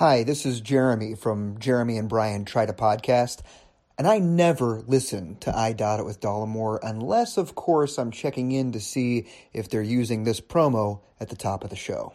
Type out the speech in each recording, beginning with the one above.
Hi, this is Jeremy from Jeremy and Brian Try to Podcast, and I never listen to I Doubt It with Dollamore unless, of course, I'm checking in to see if they're using this promo at the top of the show.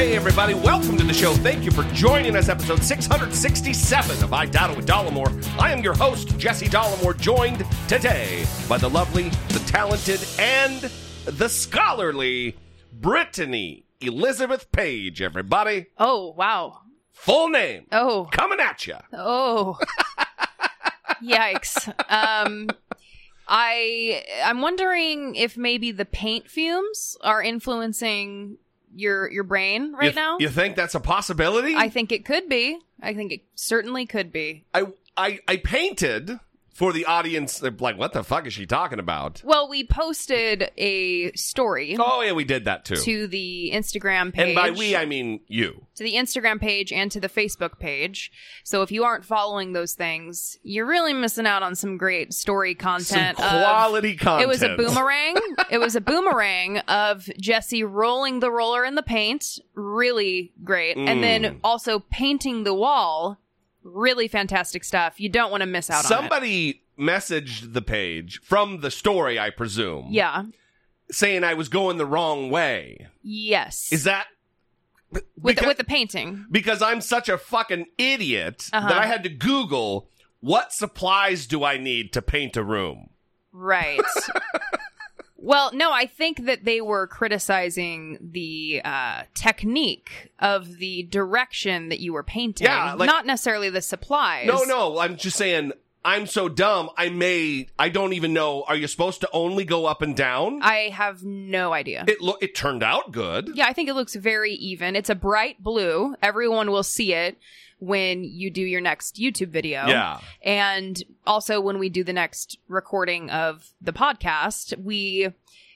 Hey, everybody, welcome to the show. Thank you for joining us, episode 667 of I It with Dollamore. I am your host, Jesse Dollamore, joined today by the lovely, the talented, and the scholarly Brittany Elizabeth Page, everybody. Oh, wow. Full name. Oh. Coming at you. Oh. Yikes. Um I I'm wondering if maybe the paint fumes are influencing your your brain right you, now. You think that's a possibility? I think it could be. I think it certainly could be. I, I, I painted for the audience. They're like, what the fuck is she talking about? Well, we posted a story Oh, yeah, we did that too. to the Instagram page. and by we, I mean you. to the Instagram page and to the Facebook page. So if you aren't following those things, you're really missing out on some great story content. Some of- quality content. It was a boomerang. it was a boomerang of Jesse rolling the roller in the paint. Really great. And Mm. then also painting the wall. Really fantastic stuff. You don't want to miss out on it. Somebody messaged the page from the story, I presume. Yeah. Saying I was going the wrong way. Yes. Is that with because, the, with the painting. because I'm such a fucking idiot Uh-huh. that I had to Google what supplies do I need to paint a room? Right. well, no, I think that they were criticizing the uh, technique of the direction that you were painting, Yeah, like- not necessarily the supplies. No, no, I'm just saying I'm so dumb. I may I don't even know. Are you supposed to only go up and down? I have no idea. it lo- it turned out good. yeah, I think it looks very even. It's a bright blue. Everyone will see it when you do your next YouTube video. Yeah. And also when we do the next recording of the podcast, we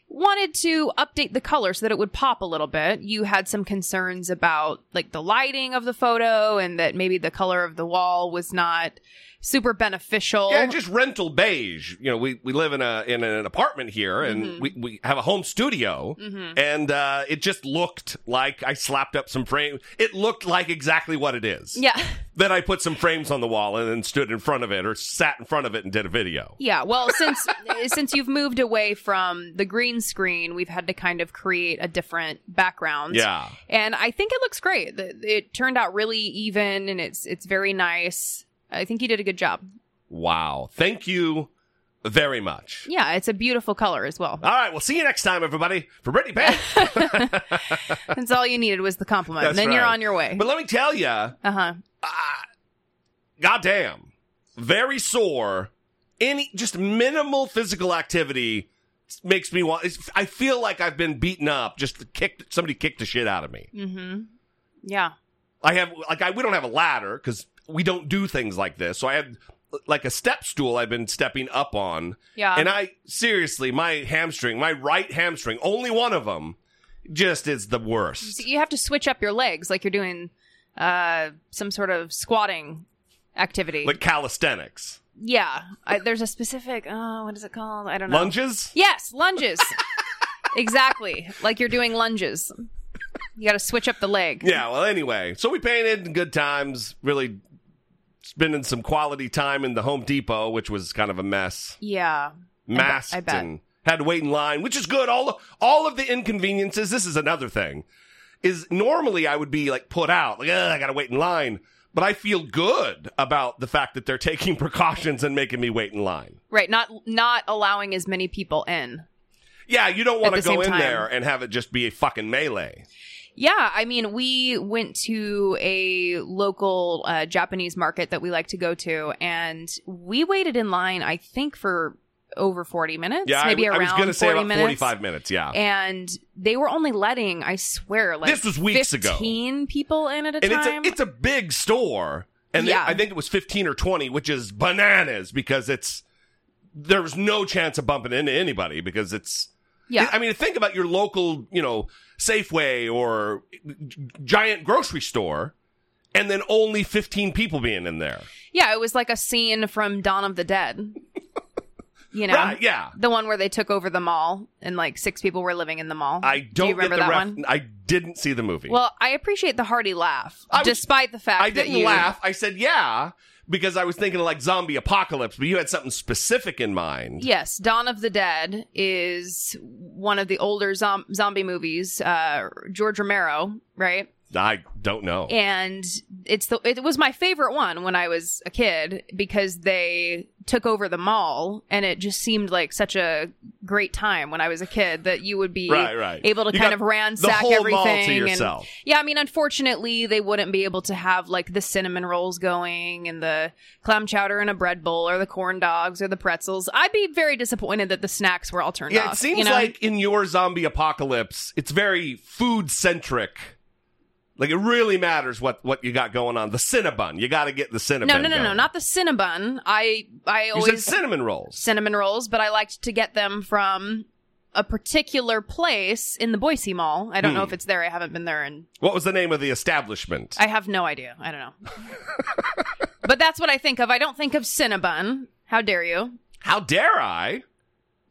wanted to update the color so that it would pop a little bit. You had some concerns about like the lighting of the photo and that maybe the color of the wall was not super beneficial. Yeah, just rental beige. You know, we, we live in a in an apartment here, and Mm-hmm. we, we have a home studio, and uh, it just looked like I slapped up some frames. It looked like exactly what it is. yeah. Then I put some frames on the wall and then stood in front of it or sat in front of it and did a video. Yeah, well, since since you've moved away from the green screen, we've had to kind of create a different background. Yeah. and I think it looks great. It turned out really even, and it's it's very nice. I think you did a good job. Wow. Thank you very much. Yeah, it's a beautiful color as well. All right, we'll see you next time, everybody. For Brittany Page. That's all you needed was the compliment. That's and then you're on your way. But let me tell you, Uh huh. goddamn, very sore. Any just minimal physical activity makes me want. I feel like I've been beaten up. Just kicked somebody kicked the shit out of me. Mm-hmm. Yeah. I have like I we don't have a ladder because we don't do things like this. So I have like a step stool I've been stepping up on. Yeah. And I seriously, my hamstring, my right hamstring, only one of them, just is the worst. So you have to switch up your legs like you're doing uh some sort of squatting activity. Like calisthenics, yeah. I, there's a specific. Oh, what is it called? I don't know. lunges. Yes, lunges. exactly. Like you're doing lunges. You got to switch up the leg. Yeah. Well, anyway, so we painted good times. Really spending some quality time in the Home Depot, which was kind of a mess. Yeah. Masked I bet. and had to wait in line, which is good. All all of the inconveniences. This is another thing. Is normally I would be like put out, like I got to wait in line, but I feel good about the fact that they're taking precautions and making me wait in line. Right, not not allowing as many people in. Yeah, you don't want to go in time. there and have it just be a fucking melee. Yeah, I mean, we went to a local uh, Japanese market that we like to go to, and we waited in line. I think for over forty minutes, Yeah, maybe I, I around was going to say 40 about minutes. forty-five minutes. Yeah, And they were only letting, I swear, like This was weeks ago. fifteen people in at a and it's time. a it's a big store, and they- Yeah. I think it was fifteen or twenty, which is bananas because it's there was no chance of bumping into anybody because it's. Yeah, I mean, think about your local, you know, Safeway or giant grocery store, and then only fifteen people being in there. yeah, it was like a scene from Dawn of the Dead. You know, Right? Yeah. the one where they took over the mall and like six people were living in the mall. I Do don't you remember that ref- one? I didn't see the movie. Well, I appreciate the hearty laugh, was- despite the fact I didn't you laugh. I said yeah because I was thinking of like zombie apocalypse, but you had something specific in mind. Yes, Dawn of the Dead is one of the older zom- zombie movies. Uh, George Romero, right? I don't know. And it's the it was my favorite one when I was a kid because they took over the mall and it just seemed like such a great time when I was a kid that you would be Right, right. able to You kind of ransack everything and yeah, I mean unfortunately they wouldn't be able to have like the cinnamon rolls going and the clam chowder in a bread bowl or the corn dogs or the pretzels. I'd be very disappointed that the snacks were all turned Yeah, off. it seems you know? like in your zombie apocalypse, it's very food centric. Like it really matters what what you got going on. The Cinnabon, you got to get the Cinnabon. No, no, no, no, not the Cinnabon. I I You always said cinnamon rolls. cinnamon rolls, but I liked to get them from a particular place in the Boise Mall. I don't know Hmm. if it's there. I haven't been there and What was the name of the establishment? I have no idea. I don't know. but that's what I think of. I don't think of Cinnabon. How dare you? How dare I?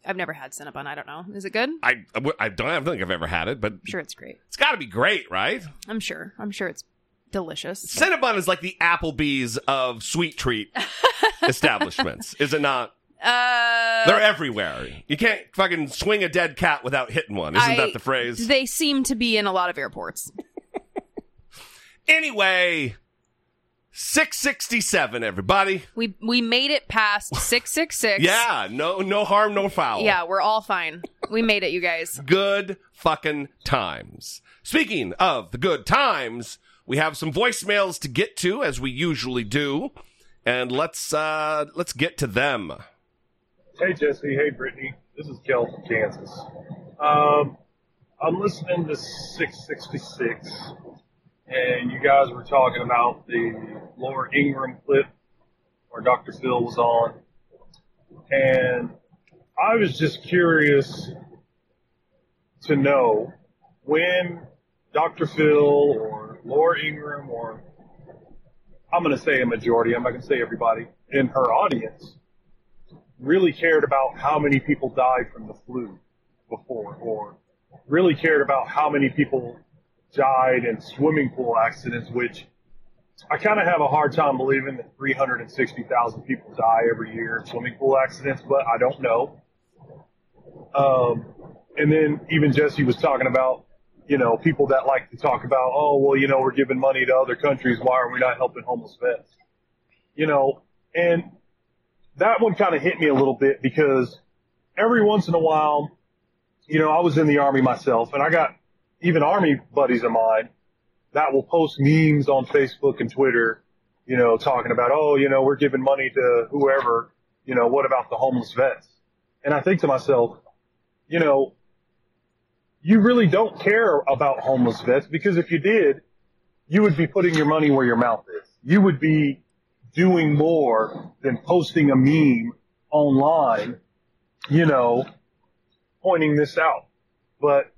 I've never had Cinnabon. I don't know. Is it good? I'm I I don't I don't think I've ever had it, but sure it's great. it's got to be great, right? I'm sure. I'm sure it's delicious. Cinnabon is like the Applebee's of sweet treat establishments, is it not? Uh, They're everywhere. You can't fucking swing a dead cat without hitting one. Isn't I- that the phrase? They seem to be in a lot of airports. Anyway, 667, everybody. We we made it past six six six. Yeah, no no harm, no foul. Yeah, we're all fine. We made it, you guys. Good fucking times. Speaking of the good times, we have some voicemails to get to as we usually do. And let's uh let's get to them. Hey Jesse, hey Brittany, this is Kel from Kansas. Um, I'm listening to 666, and you guys were talking about the Laura Ingraham clip where Dr. Phil was on, and I was just curious to know when Dr. Phil or Laura Ingraham or I'm going to say a majority, I'm not going to say everybody in her audience really cared about how many people died from the flu before, or really cared about how many people died in swimming pool accidents, which I kind of have a hard time believing that 360,000 people die every year in swimming pool accidents, but I don't know. Um, and then even Jesse was talking about, you know, people that like to talk about, oh, well, you know, we're giving money to other countries. Why are we not helping homeless vets? You know, and that one kind of hit me a little bit because every once in a while, you know, I was in the army myself and I got even army buddies of mine that will post memes on Facebook and Twitter, you know, talking about, oh, you know, we're giving money to whoever, you know, what about the homeless vets? And I think to myself, you know, you really don't care about homeless vets because if you did, you would be putting your money where your mouth is. You would be doing more than posting a meme online, you know, pointing this out. But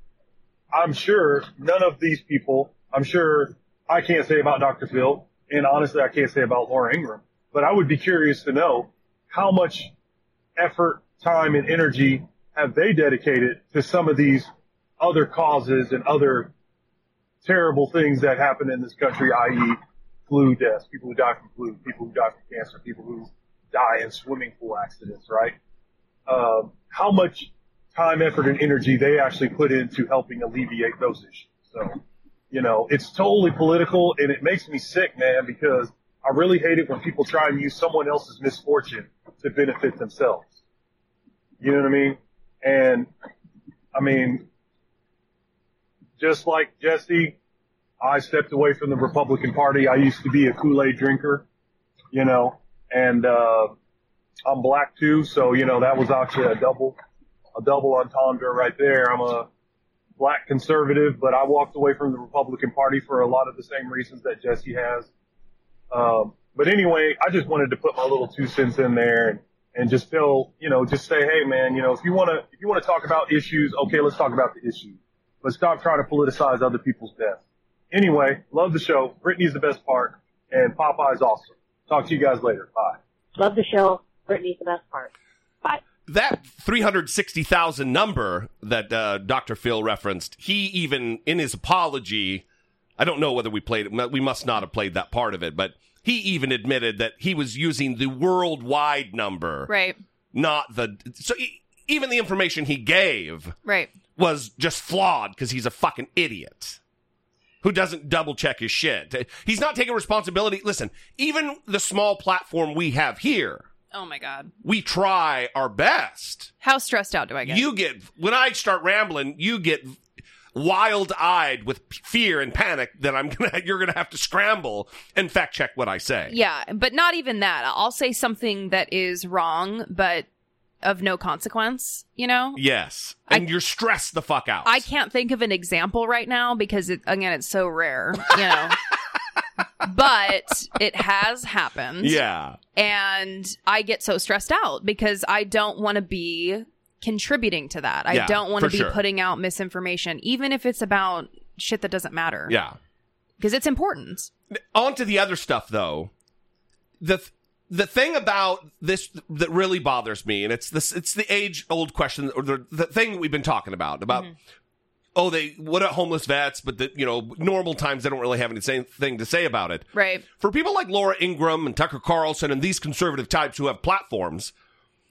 I'm sure none of these people, I'm sure I can't say about Dr. Phil, and honestly, I can't say about Laura Ingraham, but I would be curious to know how much effort, time, and energy have they dedicated to some of these other causes and other terrible things that happen in this country, i.e., flu deaths, people who die from flu, people who die from cancer, people who die in swimming pool accidents, right? Um, how much time, effort, and energy they actually put into helping alleviate those issues. So, you know, it's totally political and it makes me sick, man, because I really hate it when people try and use someone else's misfortune to benefit themselves. You know what I mean? And I mean, just like Jesse, I stepped away from the Republican Party. I used to be a Kool-Aid drinker, you know, and uh, I'm black too, so you know that was actually a double, a double entendre right there. I'm a black conservative, but I walked away from the Republican Party for a lot of the same reasons that Jesse has. Um, but anyway, I just wanted to put my little two cents in there and, and just feel, you know, just say, hey man, you know, if you want to, if you want to talk about issues, okay, let's talk about the issue. But stop trying to politicize other people's deaths. Anyway, love the show. Brittany's the best part, and Popeye's awesome. Talk to you guys later. Bye. Love the show. Brittany's the best part. That 360,000 number that uh, Dr. Phil referenced, he even, in his apology, I don't know whether we played it, we must not have played that part of it, but he even admitted that he was using the worldwide number. Right. Not the. So he, even the information he gave Right. was just flawed because he's a fucking idiot who doesn't double check his shit. He's not taking responsibility. Listen, even the small platform we have here, Oh my god. we try our best. How stressed out do I get? You get when I start rambling, you get wild-eyed with fear and panic that I'm gonna you're gonna have to scramble and fact check what I say. Yeah, but not even that. I'll say something that is wrong, but of no consequence, you know? Yes, and you're stressed the fuck out. I can't think of an example right now because it, again, it's so rare, you know. but it has happened. Yeah. And I get so stressed out because I don't want to be contributing to that. I Yeah, don't want to for be sure. putting out misinformation, even if it's about shit that doesn't matter. Yeah. Because it's important. on to the other stuff though the the thing about this that really bothers me and it's this it's the age old question or the, the thing that we've been talking about about mm-hmm. Oh they what are homeless vets but the you know normal times they don't really have anything to say about it Right. for people like Laura Ingraham and Tucker Carlson and these conservative types who have platforms,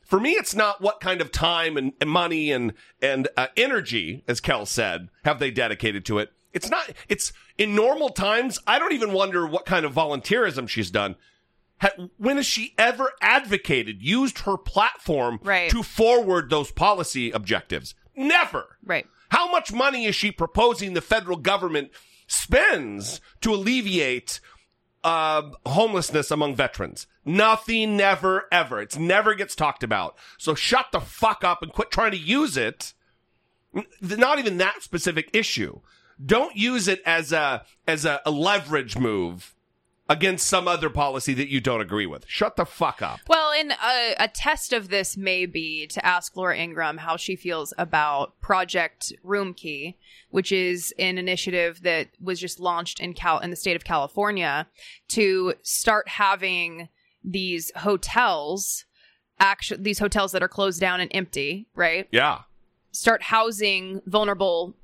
for me, it's not what kind of time and, and money and and uh, energy, as Kel said, have they dedicated to it. It's not. It's in normal times. I don't even wonder what kind of volunteerism she's done. When has she ever advocated, used her platform Right. to forward those policy objectives? Never. Right. How much money is she proposing the federal government spends to alleviate uh, homelessness among veterans? Nothing, never, ever. It's never gets talked about. So shut the fuck up and quit trying to use it. Not even that specific issue. Don't use it as a as a, a leverage move against some other policy that you don't agree with. Shut the fuck up. Well, and a, a test of this may be to ask Laura Ingraham how she feels about Project Room Key, which is an initiative that was just launched in Cal in the state of California to start having these hotels, actually these hotels that are closed down and empty, right? Yeah. start housing vulnerable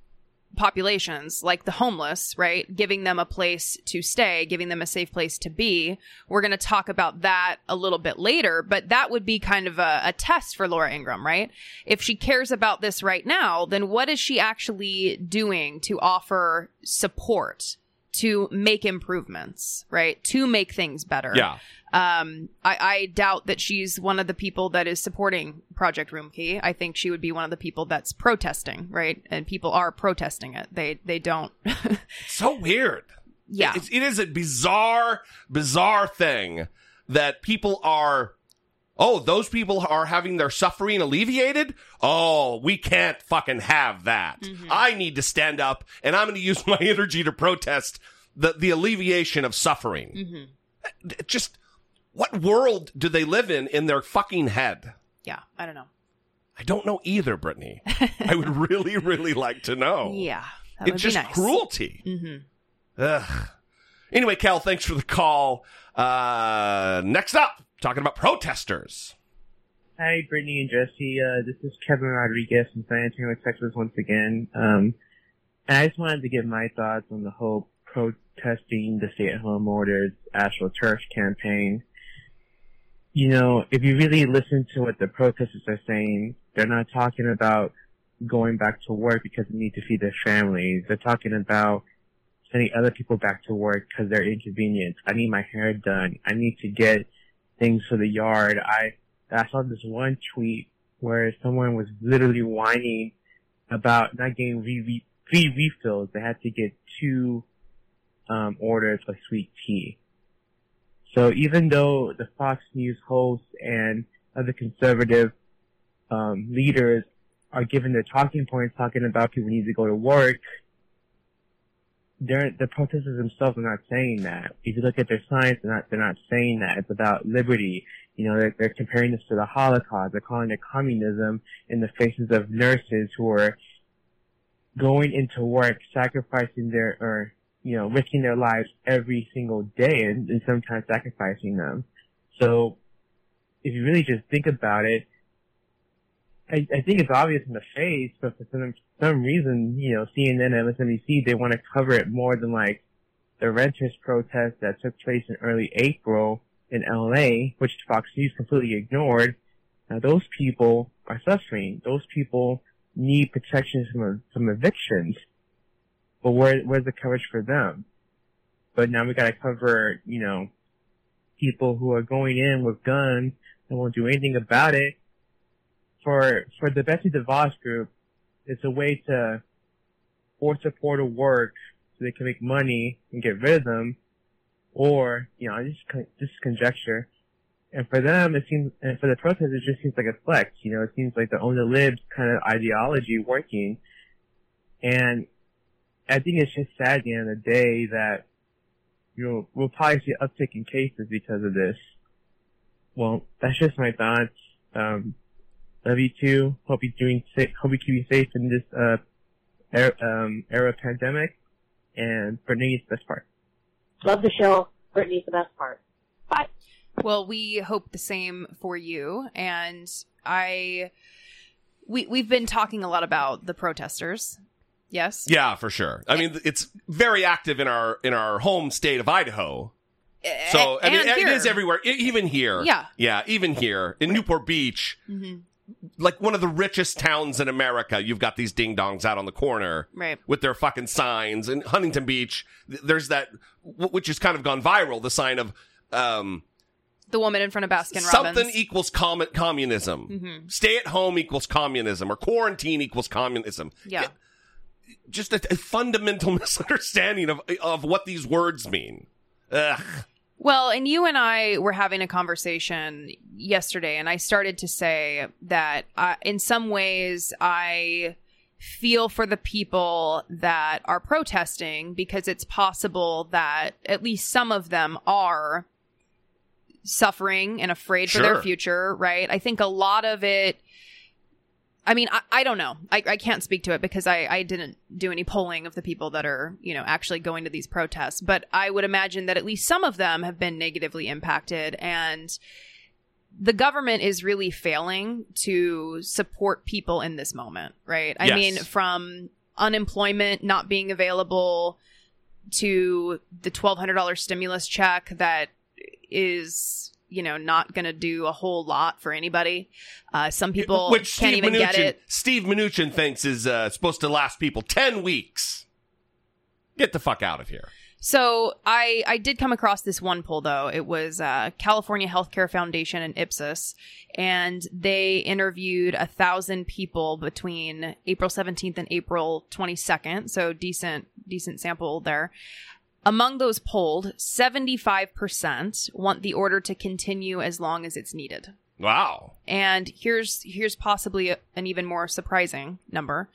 populations like the homeless, right? Giving them a place to stay, giving them a safe place to be. We're going to talk about that a little bit later, but that would be kind of a, a test for Laura Ingraham, right? If she cares about this right now, then what is she actually doing to offer support? To make improvements, right? To make things better. Yeah. Um, I, I doubt that she's one of the people that is supporting Project Room Key. I think she would be one of the people that's protesting, right? And people are protesting it. They they don't. so weird. Yeah. It's, it is a bizarre, bizarre thing that people are. Oh, those people are having their suffering alleviated? Oh, we can't fucking have that. I need to stand up and I'm going to use my energy to protest the, the alleviation of suffering. It Just what world do they live in in their fucking head? yeah, I don't know. I don't know either, Brittany. I would really, really like to know. Yeah, it's just nice. cruelty. Mm-hmm. Ugh. Anyway, Cal, thanks for the call. Uh, next up, talking about protesters. Hi, Brittany and Jesse. Uh, this is Kevin Rodriguez from San Antonio, Texas once again. Um, and I just wanted to give my thoughts on the whole protesting the stay-at-home orders, AstroTurf campaign. You know, if you really listen to what the protesters are saying, they're not talking about going back to work because they need to feed their families. They're talking about sending other people back to work because they're inconvenienced. I need my hair done. I need to get things for the yard. I I saw this one tweet where someone was literally whining about not getting re- free refills. They had to get two um, orders of sweet tea. So even though the Fox News hosts and other conservative um, leaders are given their talking points, talking about people need to go to work, they're, the protesters themselves are not saying that. If you look at their signs, they're not, they're not saying that. It's about liberty. You know, they're, they're comparing this to the Holocaust. They're calling it communism in the faces of nurses who are going into work, sacrificing their, or, you know, risking their lives every single day and, and sometimes sacrificing them. So, if you really just think about it, I, I think it's obvious in the face, but for some, some reason, you know, CNN and MSNBC, they want to cover it more than like the renters protest that took place in early April in LA, which Fox News completely ignored. Now those people are suffering. Those people need protection from, from evictions. But where, where's the coverage for them? But now we gotta cover, you know, people who are going in with guns and won't do anything about it for for the Betsy DeVos group, it's a way to force poor to work so they can make money and get rid of them, or you know, I just just conjecture. And for them, it seems, and for the protesters, it just seems like a flex. You know, it seems like the own the libs kind of ideology working. And I think it's just sad at the end of the day that, you know, we'll probably see uptick in cases because of this. Well, that's just my thoughts. Um, Love you too. Hope you're doing safe. Hope you keep safe in this uh era, um, era pandemic. And Brittany's the best part. Love the show. Brittany's the best part. Bye. Well, we hope the same for you. And I, we we've been talking a lot about the protesters. Yes. Yeah, for sure. I mean, it's very active in our in our home state of Idaho. So I mean, And it here. is everywhere, even here. Yeah. yeah, even here in Newport Beach, Mhm. Like one of the richest towns in America. You've got these ding dongs out on the corner, Right. with their fucking signs. And Huntington Beach, there's that, which has kind of gone viral. The sign of um, The woman in front of Baskin Robbins. something equals com- communism. Mhm. Stay at home equals communism, or quarantine equals communism. Yeah. Just a, a fundamental misunderstanding of of what these words mean. Ugh. Well, and you and I were having a conversation yesterday, and I started to say that uh, in some ways I feel for the people that are protesting because it's possible that at least some of them are suffering and afraid for their future, right? I think a lot of it. I mean, I, I don't know. I, I can't speak to it because I, I didn't do any polling of the people that are, you know, actually going to these protests. But I would imagine that at least some of them have been negatively impacted. And the government is really failing to support people in this moment, right? I Yes. mean, from unemployment not being available to the $1,200 stimulus check that is, you know, not going to do a whole lot for anybody. Uh, some people Which can't Steve even get it. Steve Mnuchin thinks is uh, supposed to last people ten weeks. Get the fuck out of here. So I I did come across this one poll though. It was uh, California Healthcare Foundation and Ipsos, and they interviewed a thousand people between April seventeenth and April twenty second. So decent decent sample there. Among those polled, seventy five percent want the order to continue as long as it's needed. Wow. And here's here's possibly a- an even more surprising number.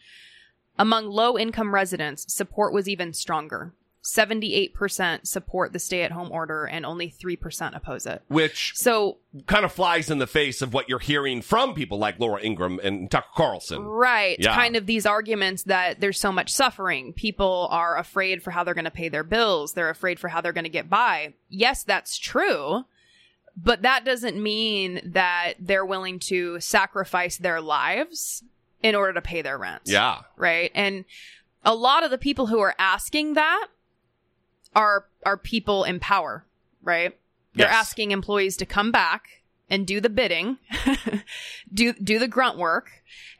Among low income residents, support was even stronger. 78% support the stay at home order and only 3% oppose it. Which so kind of flies in the face of what you're hearing from people like Laura Ingraham and Tucker Carlson. Right. Yeah. Kind of these arguments that there's so much suffering. People are afraid for how they're going to pay their bills. They're afraid for how they're going to get by. Yes, that's true. But that doesn't mean that they're willing to sacrifice their lives in order to pay their rent. Yeah. Right. And a lot of the people who are asking that are are people in power, right? They're Yes. asking employees to come back and do the bidding, do do the grunt work,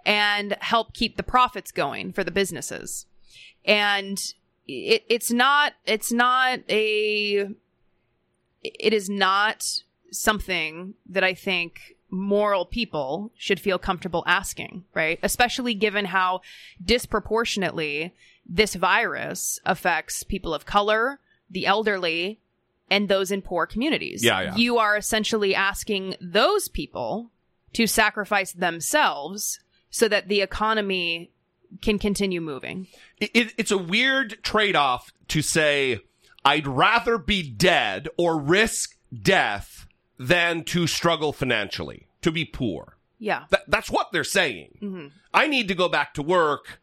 and help keep the profits going for the businesses. And it, it's not it's not a it is not something that I think moral people should feel comfortable asking, right? Especially given how disproportionately this virus affects people of color, the elderly, and those in poor communities. Yeah, yeah. You are essentially asking those people to sacrifice themselves so that the economy can continue moving. It, it, it's a weird trade off to say, I'd rather be dead or risk death than to struggle financially, to be poor. Yeah. Th- that's what they're saying. Mm-hmm. I need to go back to work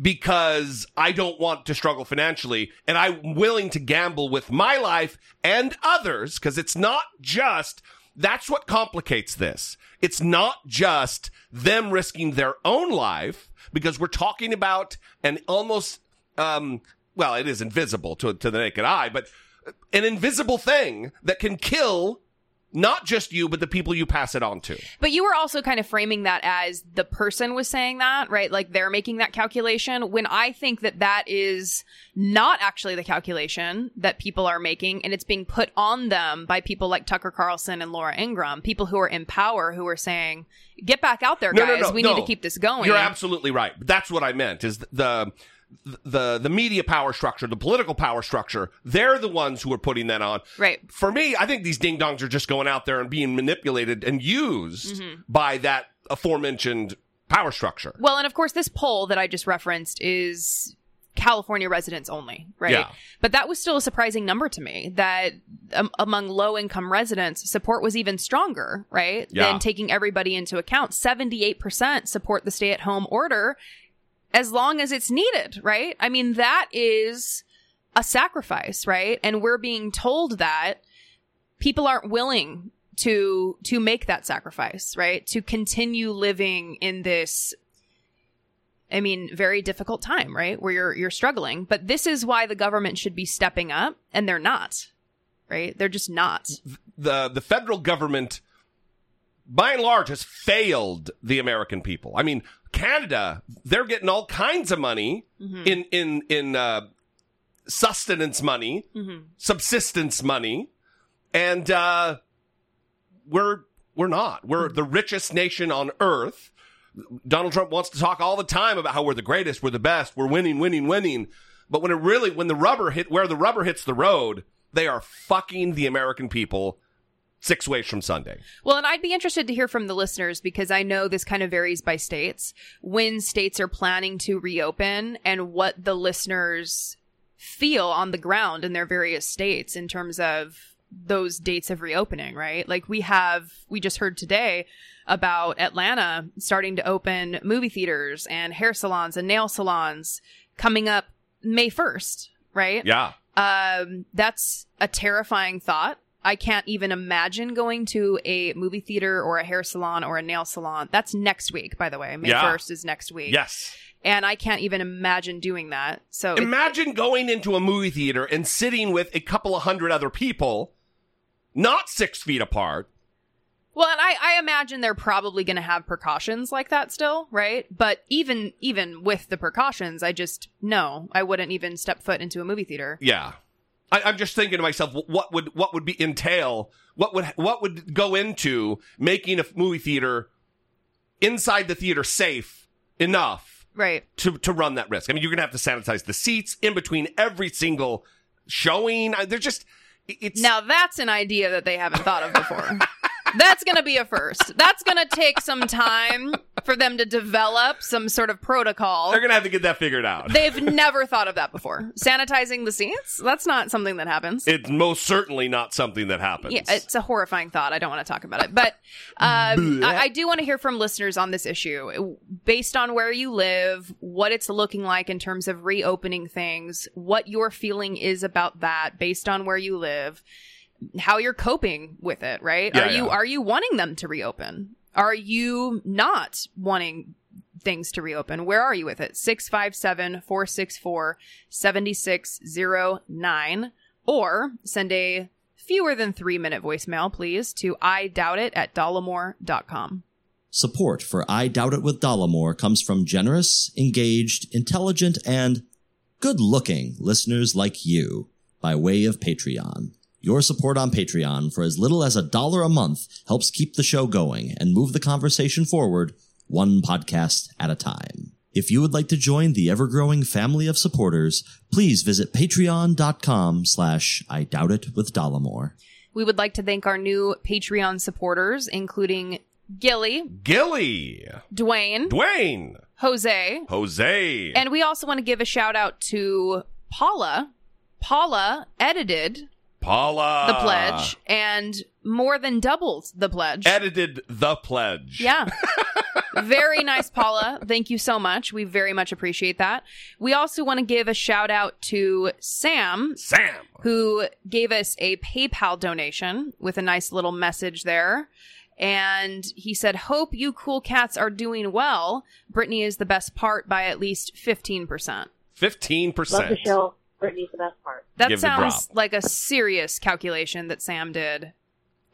because I don't want to struggle financially and I'm willing to gamble with my life and others because it's not just that's what complicates this. It's not just them risking their own life because we're talking about an almost um well it is invisible to to the naked eye but an invisible thing that can kill not just you but the people you pass it on to. But you were also kind of framing that as the person was saying that, right? Like they're making that calculation when I think that that is not actually the calculation that people are making and it's being put on them by people like Tucker Carlson and Laura Ingraham, people who are in power who are saying, get back out there, guys. no, no, we no. need to keep this going. You're absolutely right. That's what I meant is the the the media power structure, the political power structure, they're the ones who are putting that on. Right. For me, I think these ding dongs are just going out there and being manipulated and used Mm-hmm. by that aforementioned power structure. Well, and of course, this poll that I just referenced is California residents only, right? Yeah. But that was still a surprising number to me that um, among low income residents, support was even stronger, right? Yeah. Than taking everybody into account. 78% support the stay at home order as long as it's needed, right? I mean, that is a sacrifice, right? And we're being told that people aren't willing to to make that sacrifice, right? To continue living in this I mean, very difficult time, right? Where you're you're struggling. But this is why the government should be stepping up and they're not. Right? They're just not. the the federal government by and large has failed the American people. I mean, Canada, they're getting all kinds of money in in in uh, sustenance money, subsistence money, and uh, we're we're not. We're the richest nation on earth. Donald Trump wants to talk all the time about how we're the greatest, we're the best, we're winning, winning, winning. But when it really, when the rubber hit, where the rubber hits the road, they are fucking the American people six ways from Sunday. Well, and I'd be interested to hear from the listeners because I know this kind of varies by states when states are planning to reopen and what the listeners feel on the ground in their various states in terms of those dates of reopening, right? Like we have, we just heard today about Atlanta starting to open movie theaters and hair salons and nail salons coming up May 1st, right? Yeah. Um, that's a terrifying thought. I can't even imagine going to a movie theater or a hair salon or a nail salon. That's next week, by the way. May Yeah. 1st is next week. Yes. And I can't even imagine doing that. So it- Imagine going into a movie theater and sitting with a couple of hundred other people, not six feet apart. well, and I, I imagine they're probably going to have precautions like that still, right? But even even with the precautions, I just no, I wouldn't even step foot into a movie theater. Yeah. I, I'm just thinking to myself, what would what would be entail? What would what would go into making a movie theater inside the theater safe enough Right. to to run that risk? I mean, you're gonna have to sanitize the seats in between every single showing. They're just it's Now that's an idea that they haven't thought of before. that's going to be a first. That's going to take some time for them to develop some sort of protocol. they're gonna have to get that figured out. They've never thought of that before. Sanitizing the seats? That's not something that happens. it's most certainly not something that happens. Yeah, it's a horrifying thought. I don't want to talk about it, but um, I, I do want to hear from listeners on this issue, based on where you live, what it's looking like in terms of reopening things, what your feeling is about that, based on where you live, how you're coping with it. Right? Yeah, are you yeah. are you wanting them to reopen? Are you not wanting things to reopen? Where are you with it? 657 464 7609 or send a fewer than three minute voicemail, please, to I doubt it at dollamore.com. Support for I Doubt It with Dollamore comes from generous, engaged, intelligent, and good looking listeners like you by way of Patreon. Your support on Patreon for as little as a dollar a month helps keep the show going and move the conversation forward one podcast at a time. If you would like to join the ever-growing family of supporters, please visit patreon.com slash I doubt it with Dollamore. We would like to thank our new Patreon supporters, including Gilly, Gilly, Dwayne, Dwayne, Jose, Jose, and we also want to give a shout out to Paula. Paula edited Paula. the pledge and more than doubled the pledge. Edited the pledge. Yeah. very nice, Paula. Thank you so much. We very much appreciate that. We also want to give a shout out to Sam, Sam. who gave us a PayPal donation with a nice little message there. And he said, Hope you cool cats are doing well. Brittany is the best part by at least 15%. 15%. Love the show. Brittany's the best part. That Give sounds like a serious calculation that Sam did.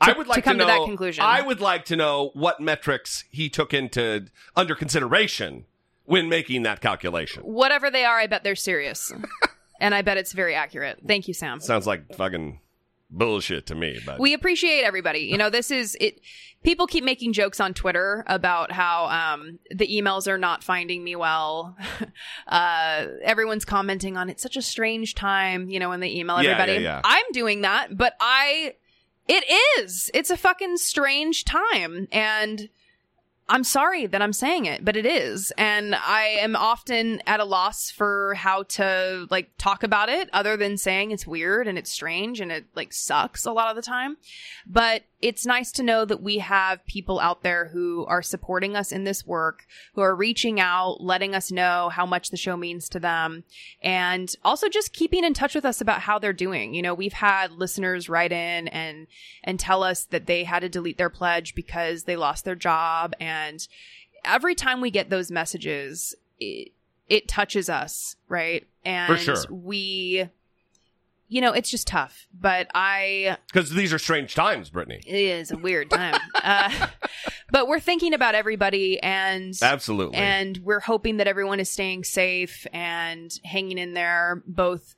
I would like to come to know, that conclusion. I would like to know what metrics he took into under consideration when making that calculation. Whatever they are, I bet they're serious. and I bet it's very accurate. Thank you, Sam. Sounds like fucking bullshit to me, but We appreciate everybody. You know, this is it. People keep making jokes on Twitter about how um, the emails are not finding me well. uh, everyone's commenting on it's such a strange time, you know, when they email Yeah, everybody. yeah, yeah. I'm doing that, but I, it is. It's a fucking strange time, and I'm sorry that I'm saying it, but it is. And I am often at a loss for how to like talk about it other than saying it's weird and it's strange and it like sucks a lot of the time. But it's nice to know that we have people out there who are supporting us in this work, who are reaching out, letting us know how much the show means to them, and also just keeping in touch with us about how they're doing. You know, we've had listeners write in and and tell us that they had to delete their pledge because they lost their job and every time we get those messages it, it touches us, right? And sure. we you know, it's just tough, but I because these are strange times, Brittany. it is a weird time. uh, but we're thinking about everybody and Absolutely. and we're hoping that everyone is staying safe and hanging in there both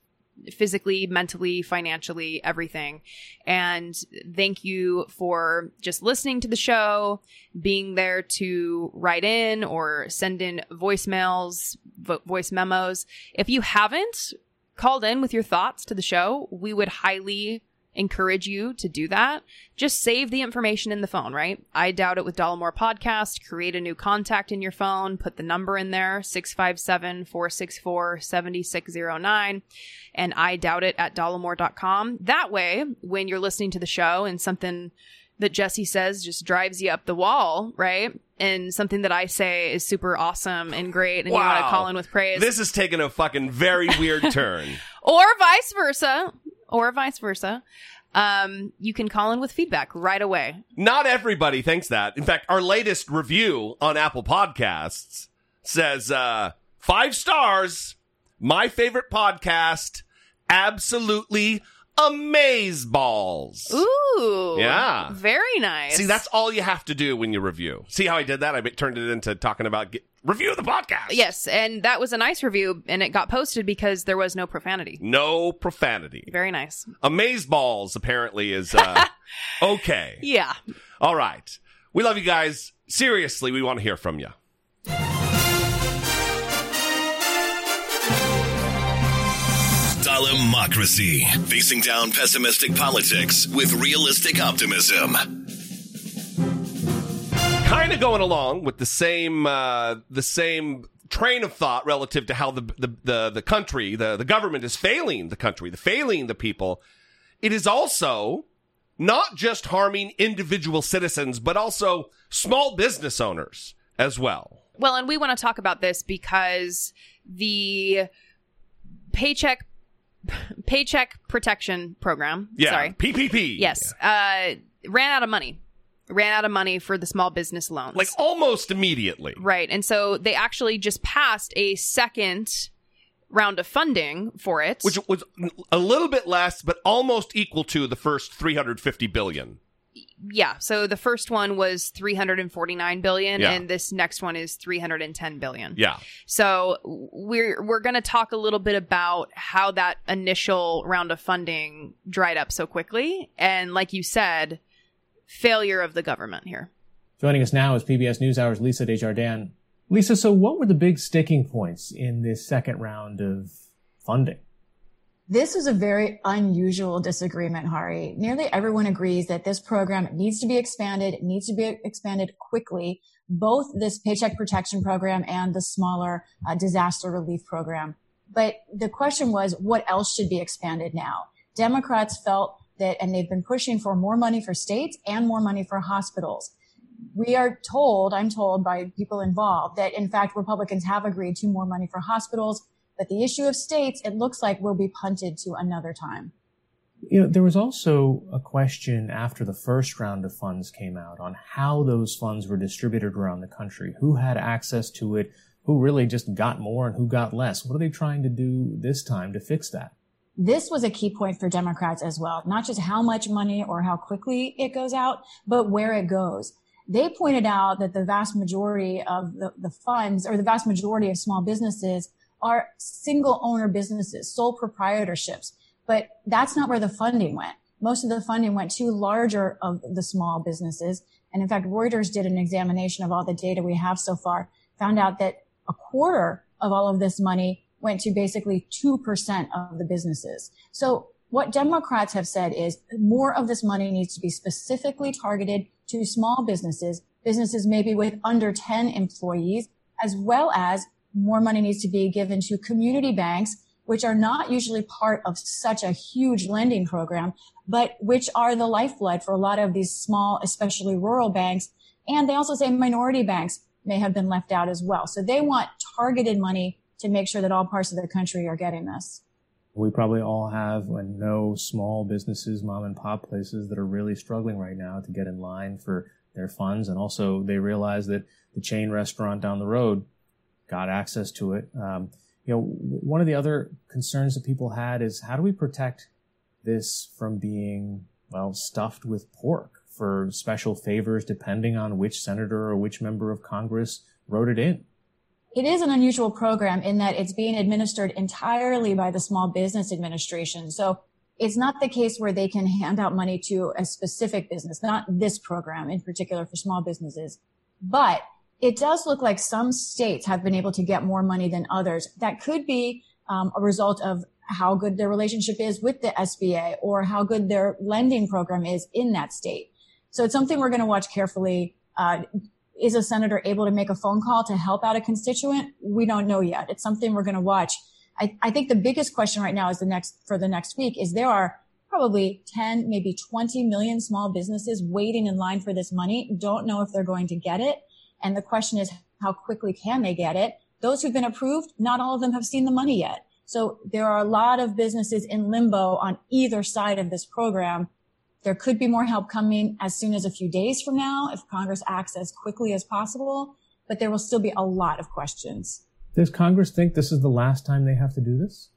physically, mentally, financially, everything. And thank you for just listening to the show, being there to write in or send in voicemails, vo- voice memos. If you haven't called in with your thoughts to the show, we would highly encourage you to do that. Just save the information in the phone, right? I doubt it with Dollamore Podcast. Create a new contact in your phone, put the number in there, 657 464 7609, and I doubt it at dollamore.com. That way, when you're listening to the show and something that Jesse says just drives you up the wall, right? And something that I say is super awesome and great, and you want to call in with praise This is taking a fucking very weird turn. or vice versa, or vice versa, um, you can call in with feedback right away. Not everybody thinks that. In fact, our latest review on Apple Podcasts says uh, five stars. My favorite podcast. Absolutely amaze balls. Ooh, Yeah. very nice. See, that's all you have to do when you review. See how I did that? I turned it into talking about get, review the podcast. yes, and that was a nice review, and it got posted because there was no profanity. No profanity. Very nice. Amaze balls apparently is uh, okay. Yeah. All right. We love you guys. Seriously, we want to hear from you. Dollamocracy. Facing down pessimistic politics with realistic optimism. Kind of going along with the same uh, the same train of thought relative to how the the the, the country, the, the government is failing the country, the failing the people. It is also not just harming individual citizens, but also small business owners as well. Well, and we want to talk about this because the paycheck paycheck protection program. Yeah. Sorry. PPP. Yes. Uh, ran out of money. Ran out of money for the small business loans. Like almost immediately. Right. And so they actually just passed a second round of funding for it. which was a little bit less, but almost equal to the first 350 billion. Yeah, so the first one was 349 billion Yeah. and this next one is 310 billion. Yeah. So we're we're going to talk a little bit about how that initial round of funding dried up so quickly and like you said, failure of the government here. Joining us now is PBS NewsHour's Lisa Desjardins. Lisa, so what were the big sticking points in this second round of funding? This was a very unusual disagreement, Hari. Nearly everyone agrees that this program needs to be expanded, needs to be expanded quickly, both this paycheck protection program and the smaller uh, disaster relief program. But the question was, what else should be expanded now? Democrats felt that, and they've been pushing for more money for states and more money for hospitals. We are told, I'm told by people involved, that in fact Republicans have agreed to more money for hospitals, but the issue of states, it looks like will be punted to another time. You know, there was also a question after the first round of funds came out on how those funds were distributed around the country, who had access to it, who really just got more and who got less. What are they trying to do this time to fix that? This was a key point for Democrats as well, not just how much money or how quickly it goes out, but where it goes. They pointed out that the vast majority of the, the funds or the vast majority of small businesses are single owner businesses, sole proprietorships. But that's not where the funding went. Most of the funding went to larger of the small businesses. And in fact, Reuters did an examination of all the data we have so far, found out that a quarter of all of this money went to basically 2% of the businesses. So what Democrats have said is more of this money needs to be specifically targeted to small businesses, businesses maybe with under 10 employees, as well as more money needs to be given to community banks, which are not usually part of such a huge lending program, but which are the lifeblood for a lot of these small, especially rural banks. And they also say minority banks may have been left out as well. So they want targeted money to make sure that all parts of the country are getting this. We probably all have and know small businesses, mom and pop places that are really struggling right now to get in line for their funds. And also they realize that the chain restaurant down the road got access to it. Um, you know, one of the other concerns that people had is how do we protect this from being, well, stuffed with pork for special favors depending on which senator or which member of Congress wrote it in? It is an unusual program in that it's being administered entirely by the Small Business Administration. So it's not the case where they can hand out money to a specific business, not this program in particular for small businesses. But it does look like some states have been able to get more money than others. That could be um, a result of how good their relationship is with the SBA or how good their lending program is in that state. So it's something we're going to watch carefully. Uh, is a senator able to make a phone call to help out a constituent? We don't know yet. It's something we're going to watch. I, I think the biggest question right now is the next for the next week is there are probably 10, maybe 20 million small businesses waiting in line for this money, don't know if they're going to get it. And the question is, how quickly can they get it? Those who've been approved, not all of them have seen the money yet. So there are a lot of businesses in limbo on either side of this program. There could be more help coming as soon as a few days from now if Congress acts as quickly as possible, but there will still be a lot of questions. Does Congress think this is the last time they have to do this?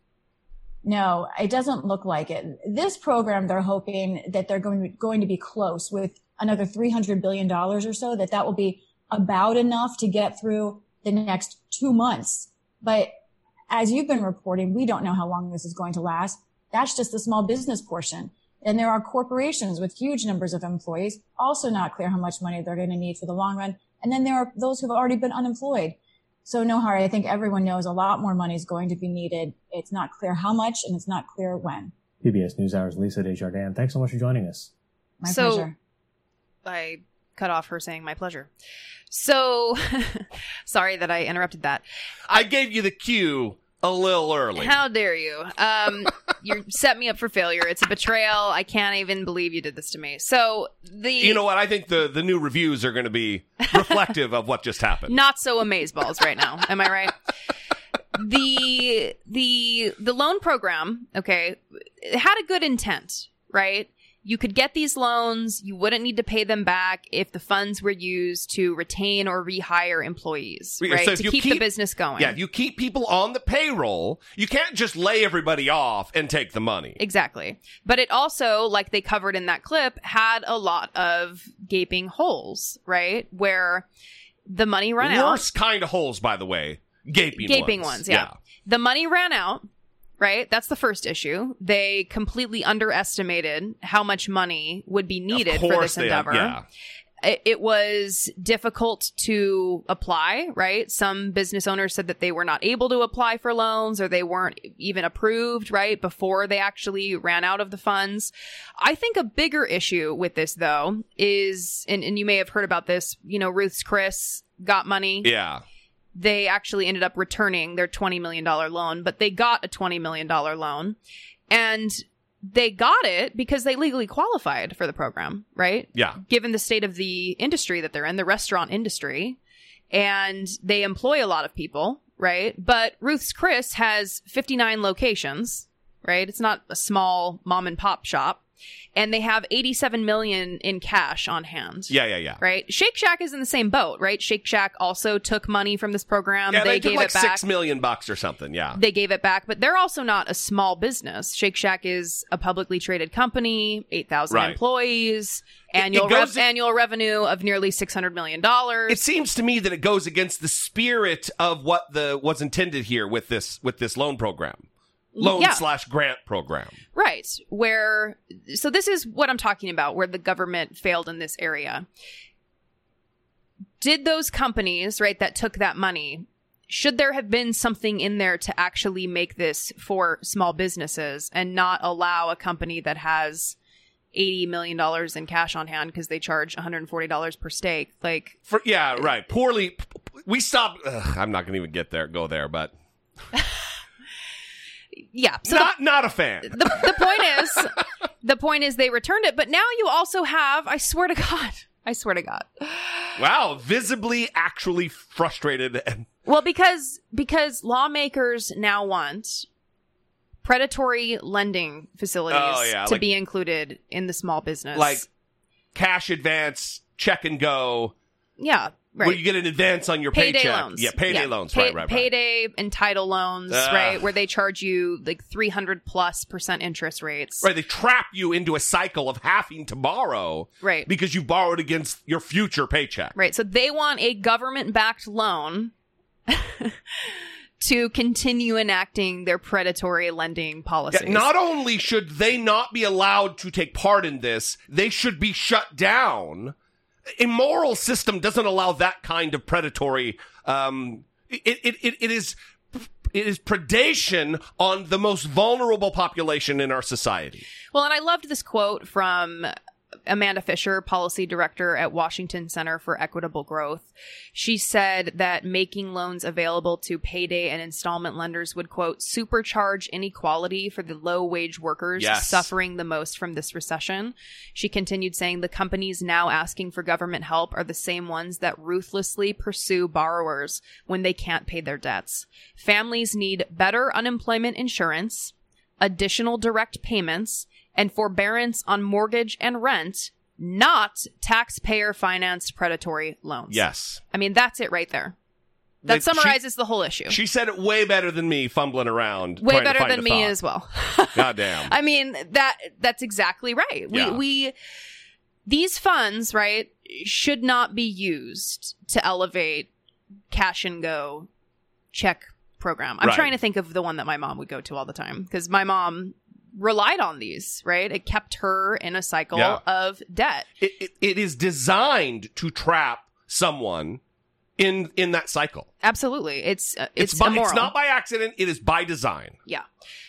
No, it doesn't look like it. This program, they're hoping that they're going to, going to be close with another $300 billion or so, that that will be about enough to get through the next two months. But as you've been reporting, we don't know how long this is going to last. That's just the small business portion. And there are corporations with huge numbers of employees, also not clear how much money they're going to need for the long run. And then there are those who've already been unemployed. So no, Hari, I think everyone knows a lot more money is going to be needed. It's not clear how much and it's not clear when. PBS NewsHour's Lisa Desjardins. Thanks so much for joining us. My So- pleasure. I cut off her saying my pleasure. So sorry that I interrupted that. I gave you the cue a little early. How dare you? Um, you set me up for failure. It's a betrayal. I can't even believe you did this to me. So the you know what? I think the, the new reviews are going to be reflective of what just happened. not so amazeballs right now. Am I right? The the the loan program, okay, it had a good intent, right? You could get these loans, you wouldn't need to pay them back if the funds were used to retain or rehire employees, right? so to you keep, the business going. Yeah, if you keep people on the payroll. You can't just lay everybody off and take the money. Exactly. But it also, like they covered in that clip, had a lot of gaping holes, right? Where the money ran out. Worst kind of holes, by the way. Gaping, Gaping ones, yeah. The money ran out, right? That's the first issue. They completely underestimated how much money would be needed for this endeavor. yeah. It, it was difficult to apply, right? Some business owners said that they were not able to apply for loans or they weren't even approved, right? Before they actually ran out of the funds. I think a bigger issue with this though is, and, and you may have heard about this, you know, Ruth's Chris got money Yeah. They actually ended up returning their $20 million loan, but they got a $20 million loan. And they got it because they legally qualified for the program, right? Yeah. Given the state of the industry that they're in, the restaurant industry, and they employ a lot of people, right? But Ruth's Chris has 59 locations, right? It's not a small mom and pop shop. And they have 87 million in cash on hand Yeah, yeah, yeah. right? Shake Shack is in the same boat, right? Shake Shack also took money from this program. Yeah, they, they, gave like it back. six million bucks or something. Yeah. They gave it back, but they're also not a small business. Shake Shack is a publicly traded company, 8,000 Right. employees, annual it rev- annual revenue of nearly 600 million dollars. It seems to me that it goes against the spirit of what the was intended here with this with this loan program, loan Yeah. slash grant program. Right. Where, so this is what I'm talking about, where the government failed in this area. Did those companies, right, that took that money, should there have been something in there to actually make this for small businesses and not allow a company that has $80 million in cash on hand because they charge $140 per steak? Like, For yeah, right. Poorly, we stopped. Ugh, I'm not going to even get there, go there, but yeah. So not not a fan. the, the point is the point is they returned it but now you also have i swear to god i swear to god Wow, visibly, actually frustrated, and well because because lawmakers now want predatory lending facilities Oh, yeah, to like- be included in the small business like cash advance, check and go. yeah right Where you get an advance on your payday paycheck. loans Yeah, payday loans. Pay- right, right, right. payday and title loans Ugh. right where they charge you like 300 plus percent interest rates Right, they trap you into a cycle of having to borrow, Right. Because you borrowed against your future paycheck. Right. So they want a government backed loan to continue enacting their predatory lending policies. Yeah, not only should they not be allowed to take part in this, they should be shut down. A moral system doesn't allow that kind of predatory. Um, it, it, it, it is it is predation on the most vulnerable population in our society. Well, and I loved this quote from Amanda Fischer, policy director at Washington Center for Equitable Growth. She said that making loans available to payday and installment lenders would, quote, supercharge inequality for the low wage workers Yes. suffering the most from this recession. She continued saying the companies now asking for government help are the same ones that ruthlessly pursue borrowers when they can't pay their debts. Families need better unemployment insurance, additional direct payments, and forbearance on mortgage and rent, not taxpayer financed predatory loans. Yes. I mean, that's it right there. That Like, she- summarizes the whole issue. She said it way better than me, fumbling around. Way better than me thought. as well. God damn. I mean, that that's exactly right. We Yeah. we these funds, right, should not be used to elevate cash and go check program. I'm Right. trying to think of the one that my mom would go to all the time because my mom relied on these, right? It kept her in a cycle Yeah. of debt. It, it, it is designed to trap someone in in that cycle. Absolutely. It's uh, It's, it's by, it's not by accident. It is by design. Yeah.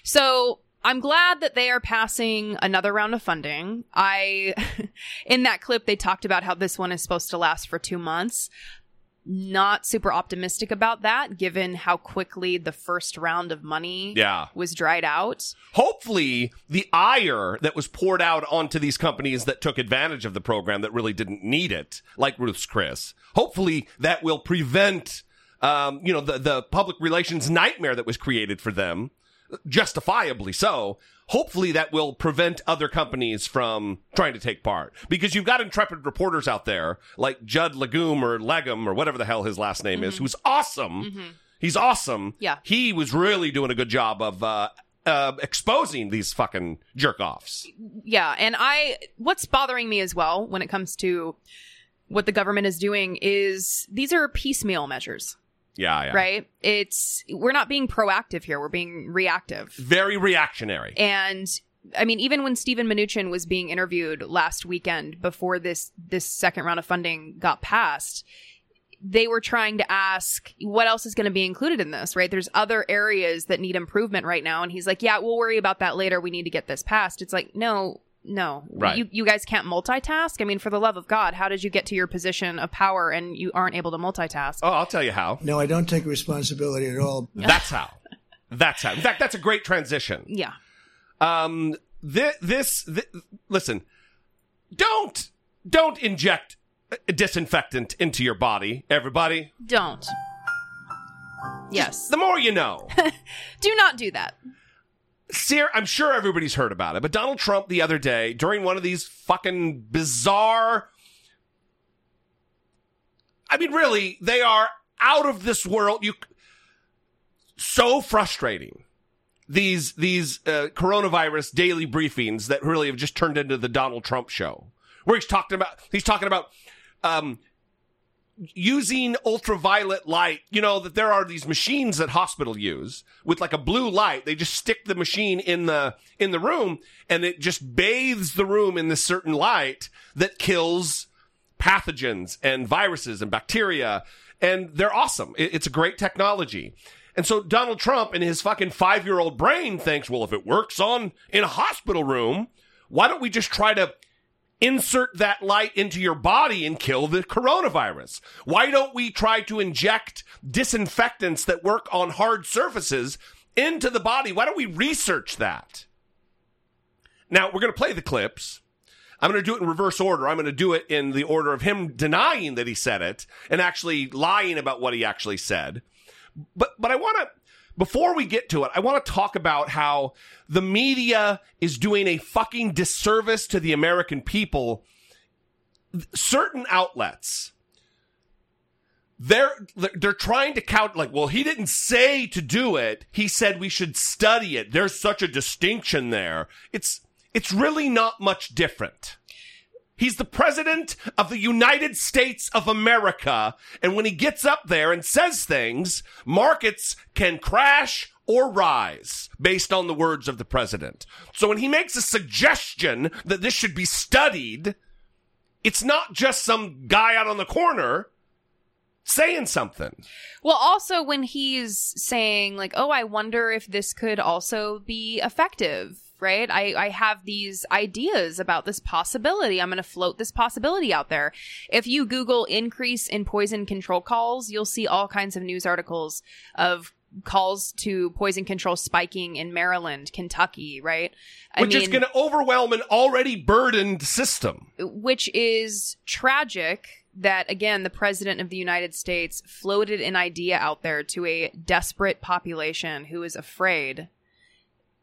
So I'm glad that they are passing another round of funding. I, in that clip, they talked about how this one is supposed to last for two months. Not super optimistic about that, given how quickly the first round of money Yeah. was dried out. Hopefully, the ire that was poured out onto these companies that took advantage of the program that really didn't need it, like Ruth's Chris, hopefully that will prevent, um, you know, the, the public relations nightmare that was created for them justifiably so. Hopefully, that will prevent other companies from trying to take part because you've got intrepid reporters out there like Judd Legum or Legum or whatever the hell his last name is, who's awesome. He's awesome. Yeah. He was really doing a good job of uh, uh, exposing these fucking jerk offs. Yeah, and I what's bothering me as well when it comes to what the government is doing is these are piecemeal measures, Yeah, yeah. right? It's we're not being proactive here, we're being reactive. Very reactionary. And I mean, even when Steven Mnuchin was being interviewed last weekend before this this second round of funding got passed, they were trying to ask what else is going to be included in this, right? There's other areas that need improvement right now, and he's like, "Yeah, we'll worry about that later. We need to get this passed." It's like, no. No, Right. you you guys can't multitask. I mean, for the love of God, how did you get to your position of power and you aren't able to multitask? Oh, I'll tell you how. No, I don't take responsibility at all. That's how. That's how. In fact, that's a great transition. Yeah, Um, thi- this, thi- listen, don't, don't inject a disinfectant into your body, everybody. don't. Yes, The more you know. do not do that. I'm sure everybody's heard about it, but Donald Trump the other day, during one of these fucking bizarre. I mean, really, they are out of this world. You so frustrating. These these uh, coronavirus daily briefings that really have just turned into the Donald Trump show, where he's talking about he's talking about um, using ultraviolet light, you know, that there are these machines that hospital use with like a blue light. They just stick the machine in the, in the room and it just bathes the room in this certain light that kills pathogens and viruses and bacteria. And they're awesome. It- it's a great technology. And so Donald Trump in his fucking five year old brain thinks, well, if it works on in a hospital room, why don't we just try to insert that light into your body and kill the coronavirus? Why don't we try to inject disinfectants that work on hard surfaces into the body? Why don't we research that? Now, we're going to play the clips. I'm going to do it in reverse order. I'm going to do it in the order of him denying that he said it and actually lying about what he actually said. But but I want to before we get to it, I want to talk about how the media is doing a fucking disservice to the American people. Certain outlets they're they're trying to count like well he didn't say to do it. He said we should study it. There's such a distinction there. It's it's really not much different He's the president of the United States of America. And when he gets up there and says things, markets can crash or rise based on the words of the president. So when he makes a suggestion that this should be studied, it's not just some guy out on the corner saying something. Well, also when he's saying like, "Oh, I wonder if this could also be effective." Right? I, I have these ideas about this possibility. I'm going to float this possibility out there. If you Google increase in poison control calls, you'll see all kinds of news articles of calls to poison control spiking in Maryland, Kentucky, right? I Which is going to overwhelm an already burdened system. which is tragic that again the president of the United States floated an idea out there to a desperate population who is afraid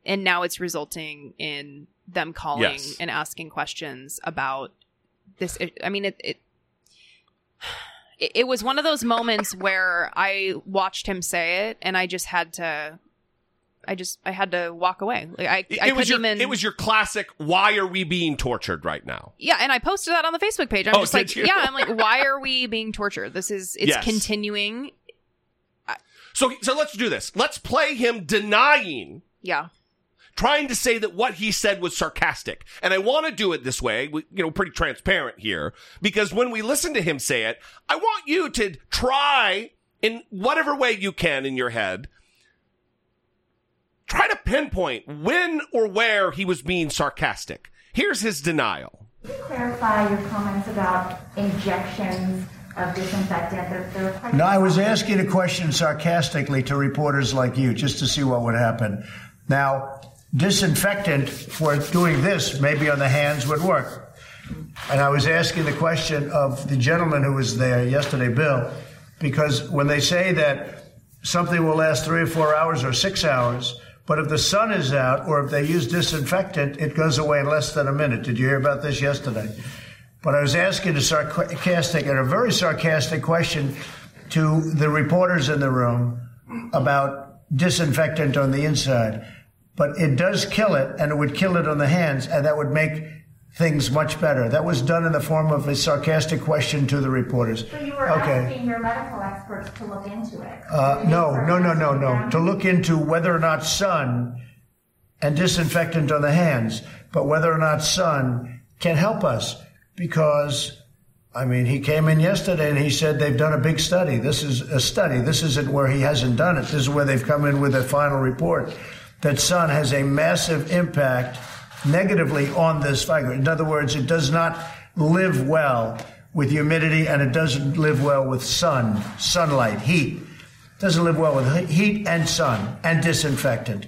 and now it's resulting in them calling Yes. and asking questions about this I- mean it, it it was one of those moments where I watched him say it and I just had to I just I had to walk away. Like I, It, I was your, even it was your classic, why are we being tortured right now? yeah, and I posted that on the Facebook page. I'm Oh, just like, you? yeah, I'm like, why are we being tortured? This is it's Yes. continuing. So, so let's do this. Let's play him denying Yeah. Trying to say that what he said was sarcastic. And I want to do it this way, you know, pretty transparent here, because when we listen to him say it, I want you to try in whatever way you can in your head, try to pinpoint when or where he was being sarcastic. Here's his denial. clarify your comments about injections of disinfectant? There, there are quite No, I was asking a question sarcastically to reporters like you just to see what would happen. Now, disinfectant for doing this, maybe on the hands, would work. And I was asking the question of the gentleman who was there yesterday, Bill, because when they say that something will last three or four hours or six hours, But if the sun is out or if they use disinfectant, it goes away in less than a minute. Did you hear about this yesterday? But I was asking a sarcastic and a very sarcastic question to the reporters in the room about disinfectant on the inside. But it does kill it, and it would kill it on the hands, and that would make things much better. That was done in the form of a sarcastic question to the reporters. So you were okay. asking your medical experts to look into it. Uh, no, no, no, no, no. To look into whether or not sun and disinfectant on the hands, but whether or not sun can help us because I mean, he came in yesterday and he said they've done a big study. This is a study. This isn't where he hasn't done it. This is where they've come in with a final report that sun has a massive impact negatively on this fiber. In other words, it does not live well with humidity and it doesn't live well with sun, sunlight, heat. It doesn't live well with heat and sun and disinfectant.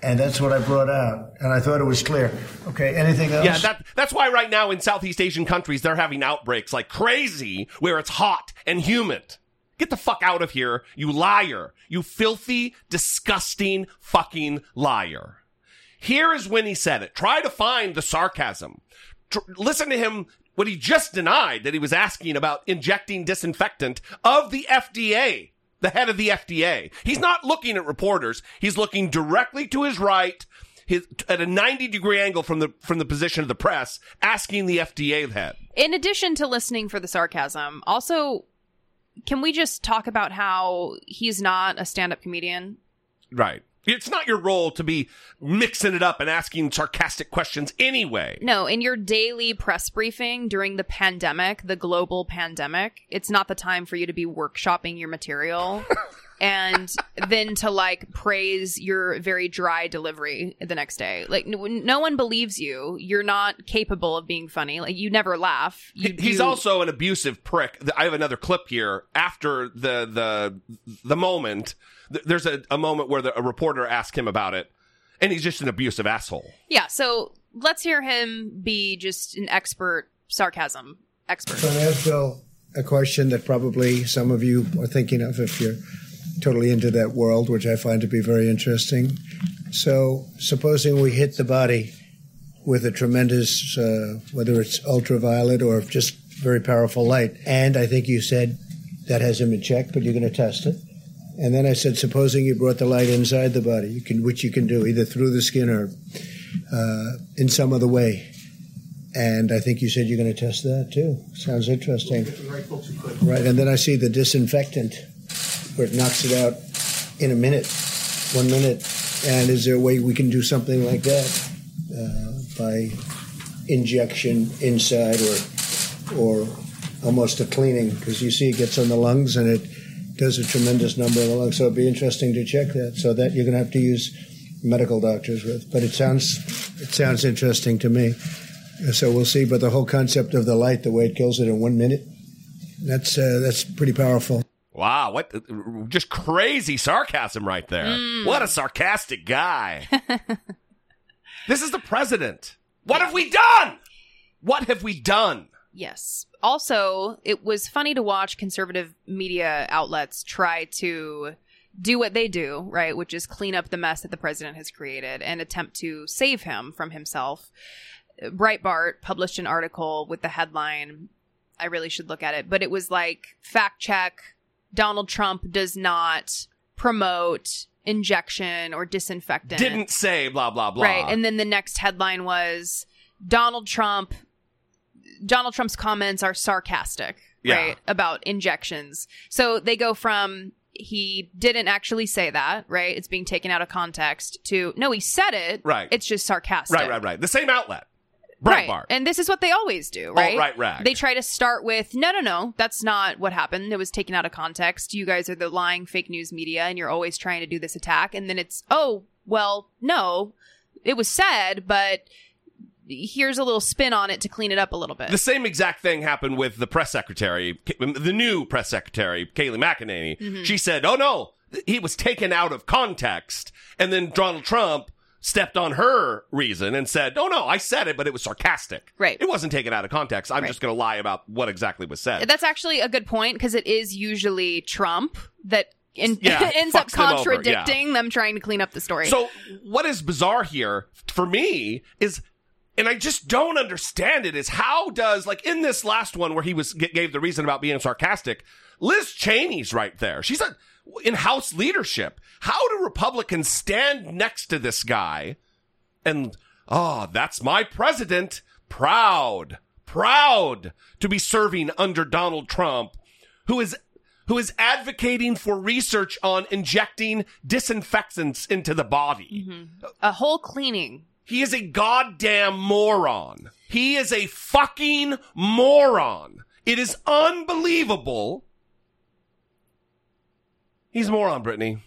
And that's what I brought out. And I thought it was clear. Okay, anything else? Yeah, that, that's why right now in Southeast Asian countries, they're having outbreaks like crazy where it's hot and humid. Get the fuck out of here, you liar. You filthy, disgusting fucking liar. Here is when he said it. Try to find the sarcasm. Tr- listen to him what he just denied that he was asking about injecting disinfectant of the FDA, the head of the FDA. He's not looking at reporters. He's looking directly to his right, his, at a 90 degree angle from the, from the position of the press, asking the FDA head. In addition to listening for the sarcasm, also, can we just talk about how he's not a stand up comedian? Right. It's not your role to be mixing it up and asking sarcastic questions anyway. No, in your daily press briefing during the pandemic, the global pandemic, it's not the time for you to be workshopping your material and then to like praise your very dry delivery the next day. Like no, no one believes you. You're not capable of being funny. Like you never laugh. You, He's you- also an abusive prick. I have another clip here after the the the moment. th- There's a, a moment where the, a reporter asked him about it, and he's just an abusive asshole. Yeah, so let's hear him be just an expert sarcasm expert. So I ask Bill uh, a question that probably some of you are thinking of if you're totally into that world, which I find to be very interesting. So, supposing we hit the body with a tremendous, uh, whether it's ultraviolet or just very powerful light, and I think you said that hasn't been checked, but you're going to test it. And then I said, supposing you brought the light inside the body, you can, which you can do either through the skin or uh, in some other way. And I think you said you're going to test that too. Sounds interesting. Right, and then I see the disinfectant where it knocks it out in a minute, one minute. And is there a way we can do something like that uh, by injection inside or or almost a cleaning? Because you see, it gets on the lungs and it does a tremendous number of the lungs. So it'd be interesting to check that. So that you're going to have to use medical doctors with. But it sounds it sounds interesting to me. So we'll see. But the whole concept of the light, the way it kills it in one minute, that's uh, that's pretty powerful. Wow, what just crazy sarcasm right there. Mm. What a sarcastic guy. this is the president. What have we done? What have we done? Yes. Also, it was funny to watch conservative media outlets try to do what they do, right? Which is clean up the mess that the president has created and attempt to save him from himself. Breitbart published an article with the headline, I really should look at it, but it was like fact check Donald Trump does not promote injection or disinfectant. Didn't say blah blah blah. Right. And then the next headline was Donald Trump Donald Trump's comments are sarcastic, Yeah. right? About injections. So they go from he didn't actually say that, right? It's being taken out of context to no, he said it. Right. It's just sarcastic. right, right, right. The same outlet. Right. Breitbart. And this is what they always do, right? Alt-right rag. They try to start with, no, no, no, that's not what happened. It was taken out of context. You guys are the lying fake news media and you're always trying to do this attack. And then it's, oh, well, no, it was said, but here's a little spin on it to clean it up a little bit. The same exact thing happened with the press secretary, the new press secretary, Kayleigh McEnany. Mhm. She said, "Oh no, he was taken out of context," and then Donald Trump stepped on her reason and said, "Oh no, I said it, but it was sarcastic. Right. It wasn't taken out of context. I'm Right. just going to lie about what exactly was said." That's actually a good point because it is usually Trump that in, Yeah, ends up fucks them yeah. contradicting them trying to clean up the story. So what is bizarre here for me is, and I just don't understand it, is how does like in this last one where he was g- gave the reason about being sarcastic, Liz Cheney's right there. She's a, in House leadership. How do Republicans stand next to this guy and oh, that's my president, proud, proud to be serving under Donald Trump, who is who is advocating for research on injecting disinfectants into the body. Mm-hmm. a whole cleaning. He is a goddamn moron. He is a fucking moron. It is unbelievable. He's a moron, Brittany.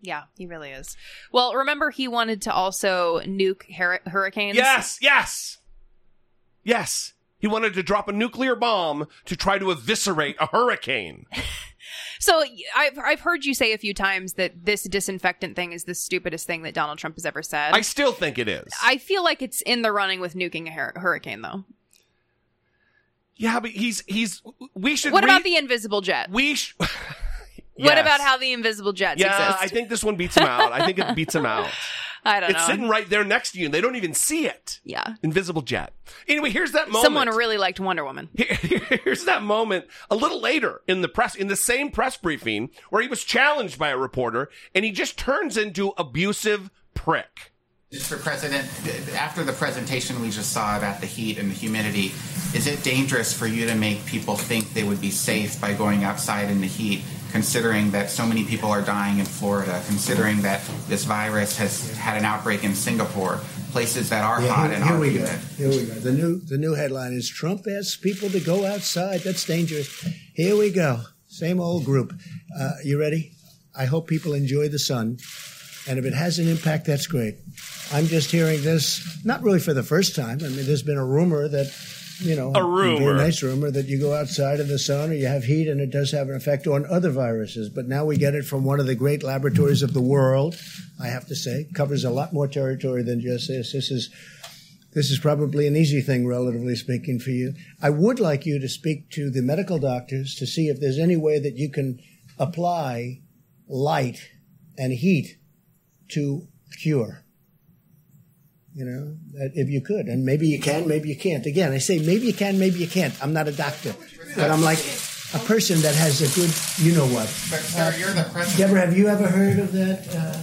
Yeah, he really is. Well, remember he wanted to also nuke hur- hurricanes. Yes, yes, yes. He wanted to drop a nuclear bomb to try to eviscerate a hurricane. So I've I've heard you say a few times that this disinfectant thing is the stupidest thing that Donald Trump has ever said. I still think it is. I feel like it's in the running with nuking a hur- hurricane, though. Yeah, but he's he's. We should. What re- about the invisible jet? We. Sh- What about how the invisible jets Yeah, exist? I think this one beats him out. I think it beats him out. I don't it's know. sitting right there next to you, and they don't even see it. Yeah. Invisible jet. Anyway, here's that moment. Someone really liked Wonder Woman. Here's that moment a little later in the press, in the same press briefing, where he was challenged by a reporter, and he just turns into abusive prick. Mr. President, after the presentation we just saw about the heat and the humidity, is it dangerous for you to make people think they would be safe by going outside in the heat, considering that so many people are dying in Florida, considering that this virus has had an outbreak in Singapore, places that are Yeah, hot here, and here are we go. Here we go. The new the new headline is Trump asks people to go outside. That's dangerous. Here we go. Same old group. Uh, you ready? I hope people enjoy the sun, and if it has an impact, that's great. I'm just hearing this, not really for the first time. I mean, there's been a rumor that, you know, A rumor. very nice rumor that you go outside in the sun or you have heat, and it does have an effect on other viruses. But now we get it from one of the great laboratories of the world. I have to say, covers a lot more territory than just this. This is this is probably an easy thing, relatively speaking, for you. I would like you to speak to the medical doctors to see if there's any way that you can apply light and heat to cure. You know, that if you could, and maybe you can, maybe you can't. Again, I say maybe you can, maybe you can't. I'm not a doctor, but I'm like a person that has a good, you know what. But, sir, you're the president. Deborah, have you ever heard of that? Uh,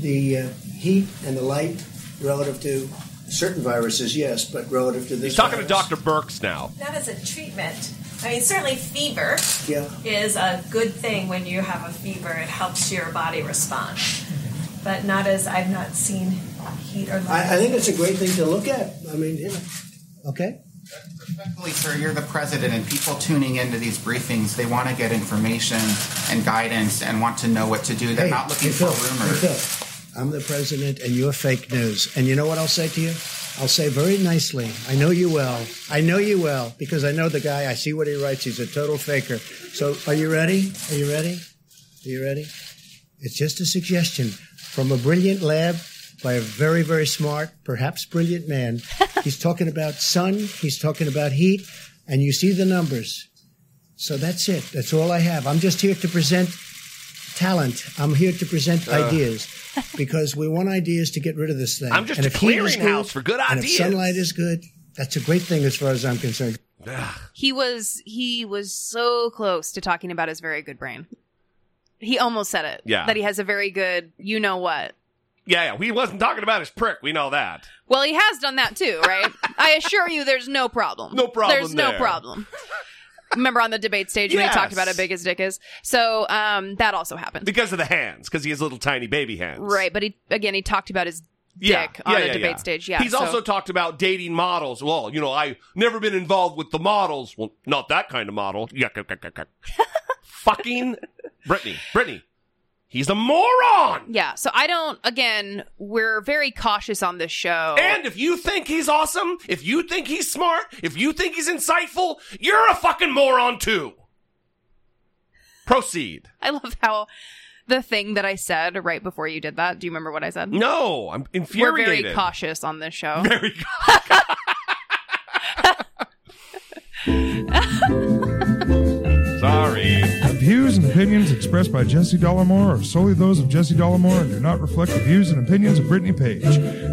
the uh, heat and the light relative to certain viruses, yes, but relative to this. He's talking to. Dr. Birx now. Not as a treatment. I mean, certainly fever Yeah. is a good thing when you have a fever. It helps your body respond. But not as I've not seen heat or light. I, I think it's a great thing to look at. I mean, you know, okay. Respectfully, sir, you're the president, and people tuning into these briefings, they want to get information and guidance and want to know what to do. They're Hey, not looking for Phil, rumors. I'm the president, and you're fake news. And you know what I'll say to you? I'll say very nicely. I know you well. I know you well because I know the guy. I see what he writes. He's a total faker. So, are you ready? Are you ready? Are you ready? It's just a suggestion from a brilliant lab by a very, very smart, perhaps brilliant man. he's talking about sun. He's talking about heat, and you see the numbers. So that's it. That's all I have. I'm just here to present talent. I'm here to present Ugh. ideas because we want ideas to get rid of this thing. I'm just and a if clearinghouse for good and if ideas. sunlight is good, that's a great thing as far as I'm concerned. He was he was so close to talking about his very good brain. He almost said it. Yeah. That he has a very good you know what. Yeah, yeah. He wasn't talking about his prick. We know that. Well, he has done that too, right? I assure you there's no problem. No problem There's no problem. Remember on the debate stage when he talked about how big his dick is? So um, that also happened. Because of the hands, because he has little tiny baby hands. Right, but he again he talked about his Yeah, dick on yeah, the yeah, debate yeah. stage. Yeah. He's so- also talked about dating models. Well, you know, I've never been involved with the models. Well, not that kind of model. Yuck, yuck, yuck, yuck. Fucking Brittany. Brittany. He's a moron. Yeah, so I don't again, we're very cautious on this show. And if you think he's awesome, if you think he's smart, if you think he's insightful, you're a fucking moron too. Proceed. I love how the thing that I said right before you did that. Do you remember what I said? No, I'm infuriated. We're very cautious on this show. Very cautious. Sorry. Views and opinions expressed by Jesse Dollemore are solely those of Jesse Dollemore and do not reflect the views and opinions of Brittany Page,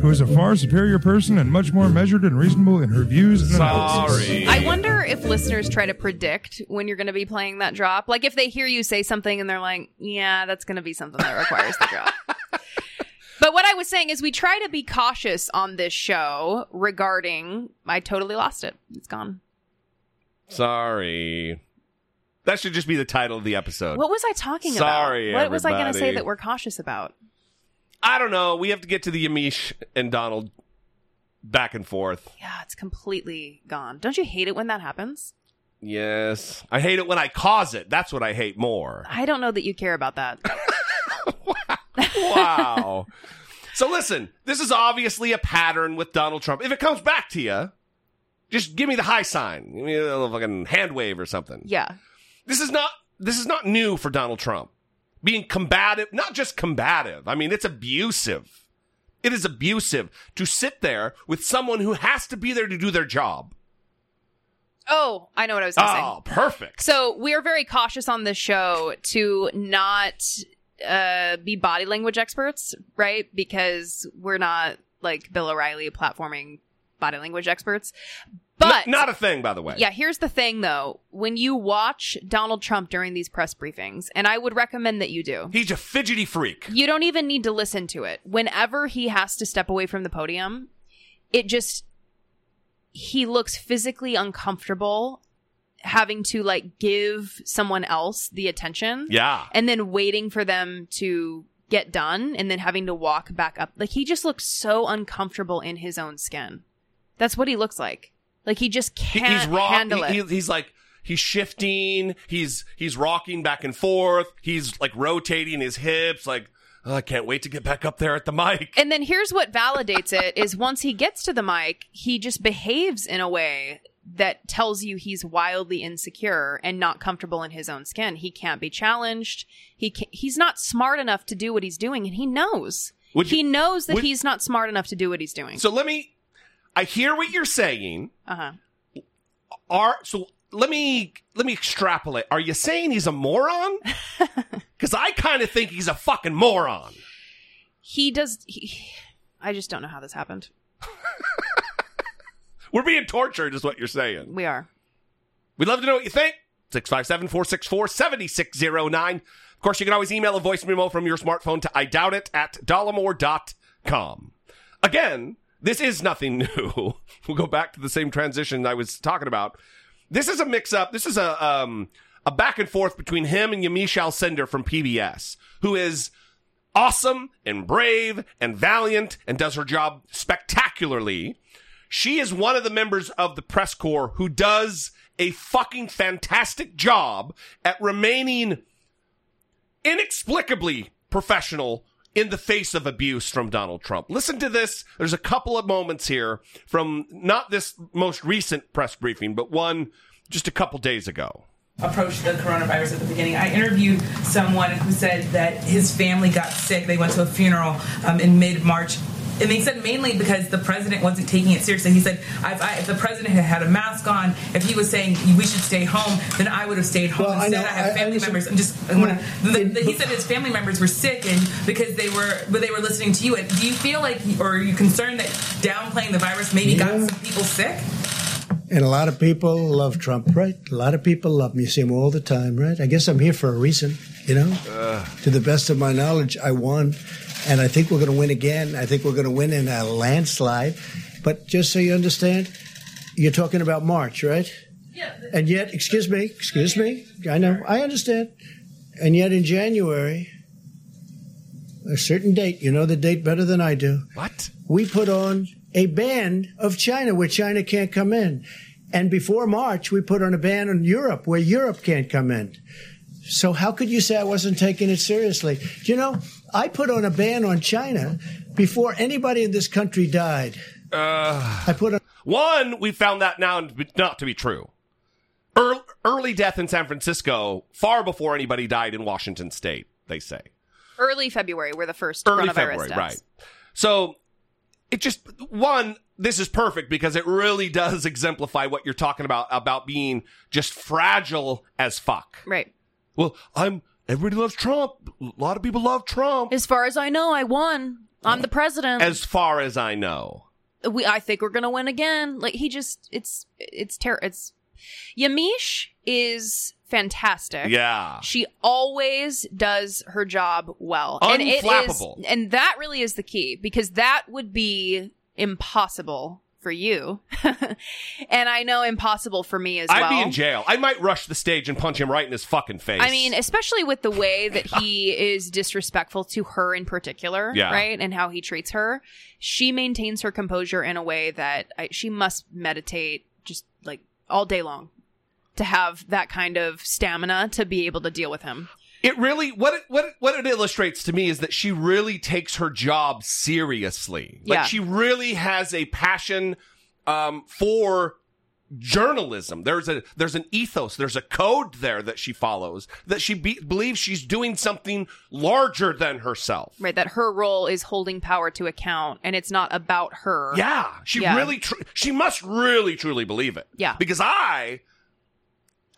who is a far superior person and much more measured and reasonable in her views and analysis. I wonder if listeners try to predict when you're going to be playing that drop. Like if they hear you say something and they're like, "Yeah, that's going to be something that requires the drop." But what I was saying is we try to be cautious on this show regarding I totally lost it. It's gone. Sorry. That should just be the title of the episode. What was I talking Sorry, about? What was I going to say that we're cautious about? I don't know. We have to get to the Yamiche and Donald back and forth. Yeah, it's completely gone. Don't you hate it when that happens? Yes. I hate it when I cause it. That's what I hate more. I don't know that you care about that. Wow. so listen, this is obviously a pattern with Donald Trump. If it comes back to you, just give me the high sign. Give me a little fucking hand wave or something. Yeah. This is not this is not new for Donald Trump. Being combative, not just combative. I mean, it's abusive. It is abusive to sit there with someone who has to be there to do their job. Oh, I know what I was going to say. Oh, perfect. So we are very cautious on this show to not uh, be body language experts, right? Because we're not like Bill O'Reilly platforming body language experts. But N- not a thing, by the way. yeah, here's the thing though. When you watch Donald Trump during these press briefings, and I would recommend that you do. He's a fidgety freak. You don't even need to listen to it. Whenever he has to step away from the podium, it just he looks physically uncomfortable having to like give someone else the attention. Yeah. And then waiting for them to get done and then having to walk back up. Like he just looks so uncomfortable in his own skin. That's what he looks like. Like he just can't he's rock, handle it. he- he's like he's shifting. He's he's rocking back and forth. He's like rotating his hips. Like "Oh, I can't wait to get back up there at the mic. And then here's what validates it is once he gets to the mic, he just behaves in a way that tells you he's wildly insecure and not comfortable in his own skin. He can't be challenged. He can he's not smart enough to do what he's doing and he knows. Would you- he knows that would- he's not smart enough to do what he's doing. So let me. I hear what you're saying. Uh-huh. Are so. Let me let me extrapolate. Are you saying he's a moron? Because I kind of think he's a fucking moron. He does he, I just don't know how this happened. We're being tortured, is what you're saying. We are. We'd love to know what you think. 657 464 7609. Of course, you can always email a voice memo from your smartphone to I doubt it at dollemore.com. Again, this is nothing new. we'll go back to the same transition I was talking about. This is a mix up. This is a, um, a back and forth between him and Yamiche Alcindor from PBS, who is awesome and brave and valiant and does her job spectacularly. She is one of the members of the press corps who does a fucking fantastic job at remaining inexplicably professional in the face of abuse from Donald Trump. Listen to this. There's a couple of moments here from not this most recent press briefing, but one just a couple days ago. approached the coronavirus at the beginning. I interviewed someone who said that his family got sick. They went to a funeral um, in mid March. And they said mainly because the president wasn't taking it seriously. He said, if, I, if the president had had a mask on, if he was saying we should stay home, then I would have stayed home. Well, I Instead, know. I, have I- I family members. I'm just. I wanna, the, the, he said his family members were sick, and because they were, but they were listening to you. And do you feel like, or are you concerned that downplaying the virus maybe got some people sick? And a lot of people love Trump, right? A lot of people love me. You see him all the time, right? I guess I'm here for a reason, you know? Uh. To the best of my knowledge, I won. And I think we're going to win again. I think we're going to win in a landslide. But just so you understand, you're talking about March, right? Yeah. And yet, excuse me, excuse me. I know, I understand. And yet in January, a certain date, you know the date better than I do. What? We put on a ban of China where China can't come in. And before March, we put on a ban on Europe where Europe can't come in. So how could you say I wasn't taking it seriously? You know, I put on a ban on China before anybody in this country died. Uh, I put on. One, we found that now not to be true. Early, early death in San Francisco, far before anybody died in Washington state, they say. Early February were the first Early coronavirus February, deaths. right. So it just, one, this is perfect because it really does exemplify what you're talking about, about being just fragile as fuck. Right. Well, I'm. Everybody loves Trump. A lot of people love Trump. As far as I know, I won. I'm the president. As far as I know. we I think we're gonna win again. Like he just it's it's ter- it's Yamiche is fantastic. Yeah. She always does her job well. And it is Unflappable. and that really is the key because that would be impossible for you. and I know impossible for me as well. I'd be in jail. I might rush the stage and punch him right in his fucking face. I mean, especially with the way that he is disrespectful to her in particular, Yeah. right? And how he treats her. She maintains her composure in a way that I, she must meditate just like all day long to have that kind of stamina to be able to deal with him. It really what it, what it, what it illustrates to me is that she really takes her job seriously. Like Yeah. she really has a passion um, for journalism. There's a there's an ethos. There's a code there that she follows. That she be, believes she's doing something larger than herself. Right, that her role is holding power to account and it's not about her. Yeah, she Yeah. really tr- she must really truly believe it. Yeah. because I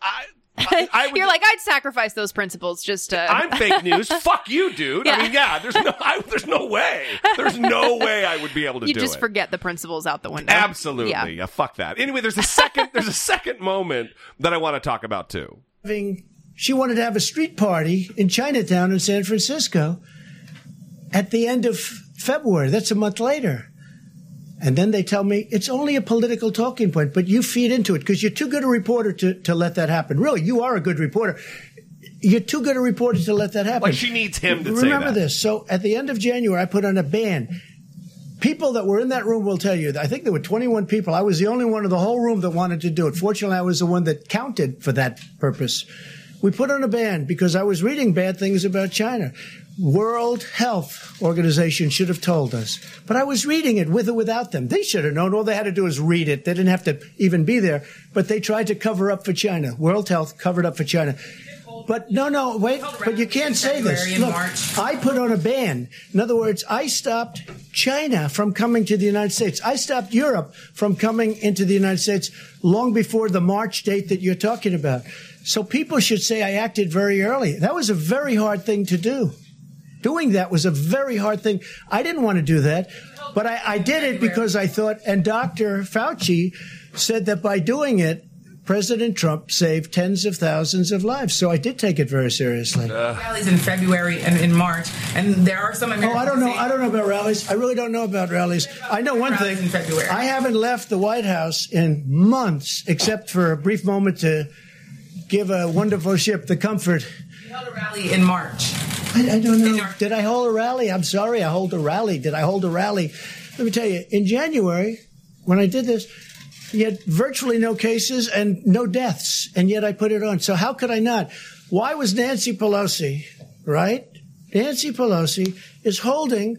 I would- You're like, I'd sacrifice those principles just to. I'm fake news. Fuck you, dude. Yeah. I mean, yeah. There's no. I, there's no way. There's no way I would be able to you do just it. forget the principles out the window. Absolutely. Yeah. Yeah. Fuck that. Anyway, there's a second. there's a second moment that I want to talk about too. she wanted to have a street party in Chinatown in San Francisco at the end of February. That's a month later. And then they tell me it's only a political talking point, but you feed into it because you're too good a reporter to, to let that happen. Really, you are a good reporter. You're too good a reporter to let that happen. Like she needs him to say Remember that. this. So at the end of January, I put on a ban. People that were in that room will tell you. I think there were 21 people. I was the only one in the whole room that wanted to do it. Fortunately, I was the one that counted for that purpose. We put on a ban because I was reading bad things about China. World Health Organization should have told us, but I was reading it with or without them. They should have known. All they had to do was read it. They didn't have to even be there, but they tried to cover up for China. World Health covered up for China. But no, no, wait, but you can't say this. Look, I put on a ban. In other words, I stopped China from coming to the United States. I stopped Europe from coming into the United States long before the March date that you're talking about. So people should say I acted very early. That was a very hard thing to do. Doing that was a very hard thing. I didn't want to do that, but I, I did it because I thought, and Dr. Fauci said that by doing it, President Trump saved tens of thousands of lives. So I did take it very seriously. Uh. rallies in February and in March, and there are some Oh, I don't know. I don't know about rallies. I really don't know about rallies. I know one thing. I haven't left the White House in months, except for a brief moment to give a wonderful ship the comfort. You held a rally in March. I, I don't know. Did I hold a rally? I'm sorry. I hold a rally. Did I hold a rally? Let me tell you. In January, when I did this, you had virtually no cases and no deaths, and yet I put it on. So how could I not? Why was Nancy Pelosi, right? Nancy Pelosi is holding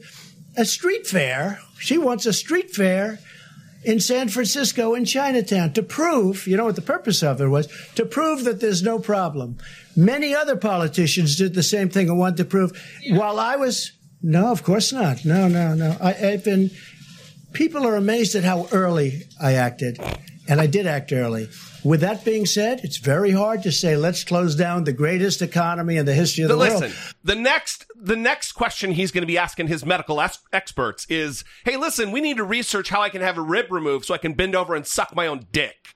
a street fair. She wants a street fair in San Francisco in Chinatown to prove, you know what the purpose of it was? To prove that there's no problem. Many other politicians did the same thing and wanted to prove. While I was, no, of course not. No, no, no. I, I've been, people are amazed at how early I acted. And I did act early. With that being said, it's very hard to say, let's close down the greatest economy in the history of the But world. listen, the next the next question he's going to be asking his medical es- experts is, "Hey, listen, we need to research how I can have a rib removed so I can bend over and suck my own dick."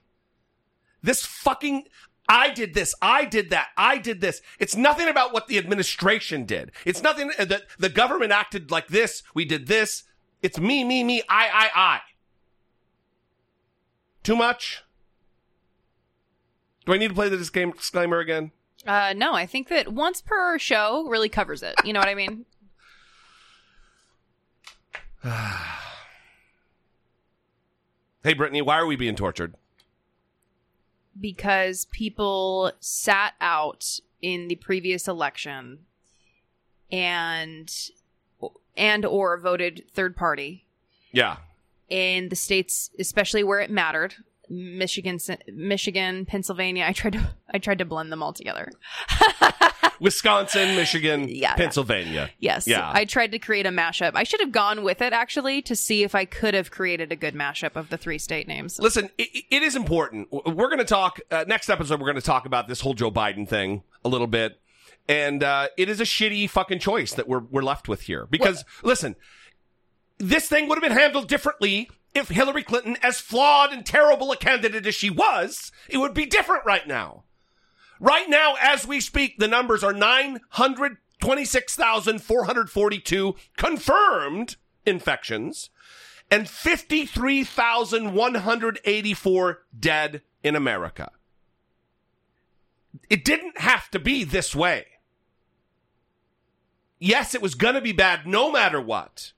This fucking I did this, I did that, I did this. It's nothing about what the administration did. It's nothing uh, that the government acted like this, we did this. It's me, me, me, I, I, I. Too much? Do I need to play the disclaimer again? Uh, no, I think that once per show really covers it. You know what I mean? Hey, Brittany, why are we being tortured? because people sat out in the previous election and and or voted third party Yeah. in the states especially where it mattered michigan michigan pennsylvania i tried to i tried to blend them all together Wisconsin, Michigan, Yeah. Pennsylvania. Yes. Yeah. I tried to create a mashup. I should have gone with it actually to see if I could have created a good mashup of the three state names. Listen, it, it is important. We're going to talk uh, next episode. We're going to talk about this whole Joe Biden thing a little bit, and uh, it is a shitty fucking choice that we're we're left with here. Because listen, this thing would have been handled differently if Hillary Clinton, as flawed and terrible a candidate as she was, it would be different right now. Right now, as we speak, the numbers are nine hundred twenty-six thousand four hundred forty-two confirmed infections and 53,184 dead in America. It didn't have to be this way. Yes, it was going to be bad no matter what.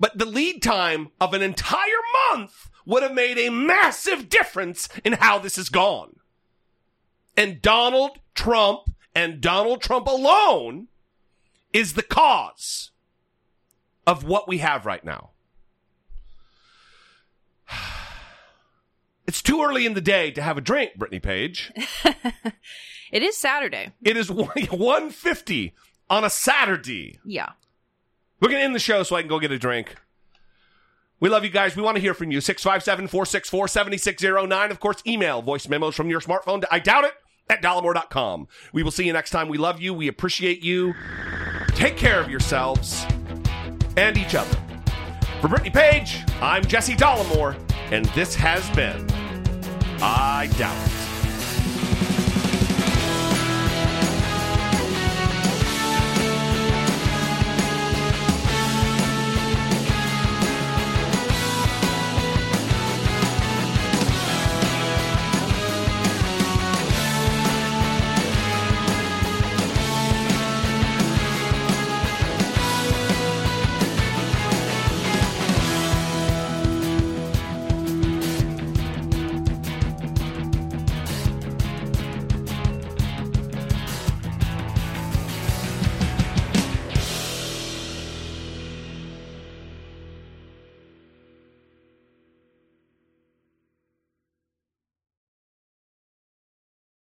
But the lead time of an entire month would have made a massive difference in how this has gone. And Donald Trump and Donald Trump alone is the cause of what we have right now. It's too early in the day to have a drink, Brittany Page. It is Saturday. It is 150 on a Saturday. Yeah. We're going to end the show so I can go get a drink. We love you guys. We want to hear from you. 657 464 7609. Of course, email voice memos from your smartphone to I doubt it at dollemore.com. We will see you next time. We love you. We appreciate you. Take care of yourselves and each other. For Brittany Page, I'm Jesse Dollemore, and this has been I Doubt It.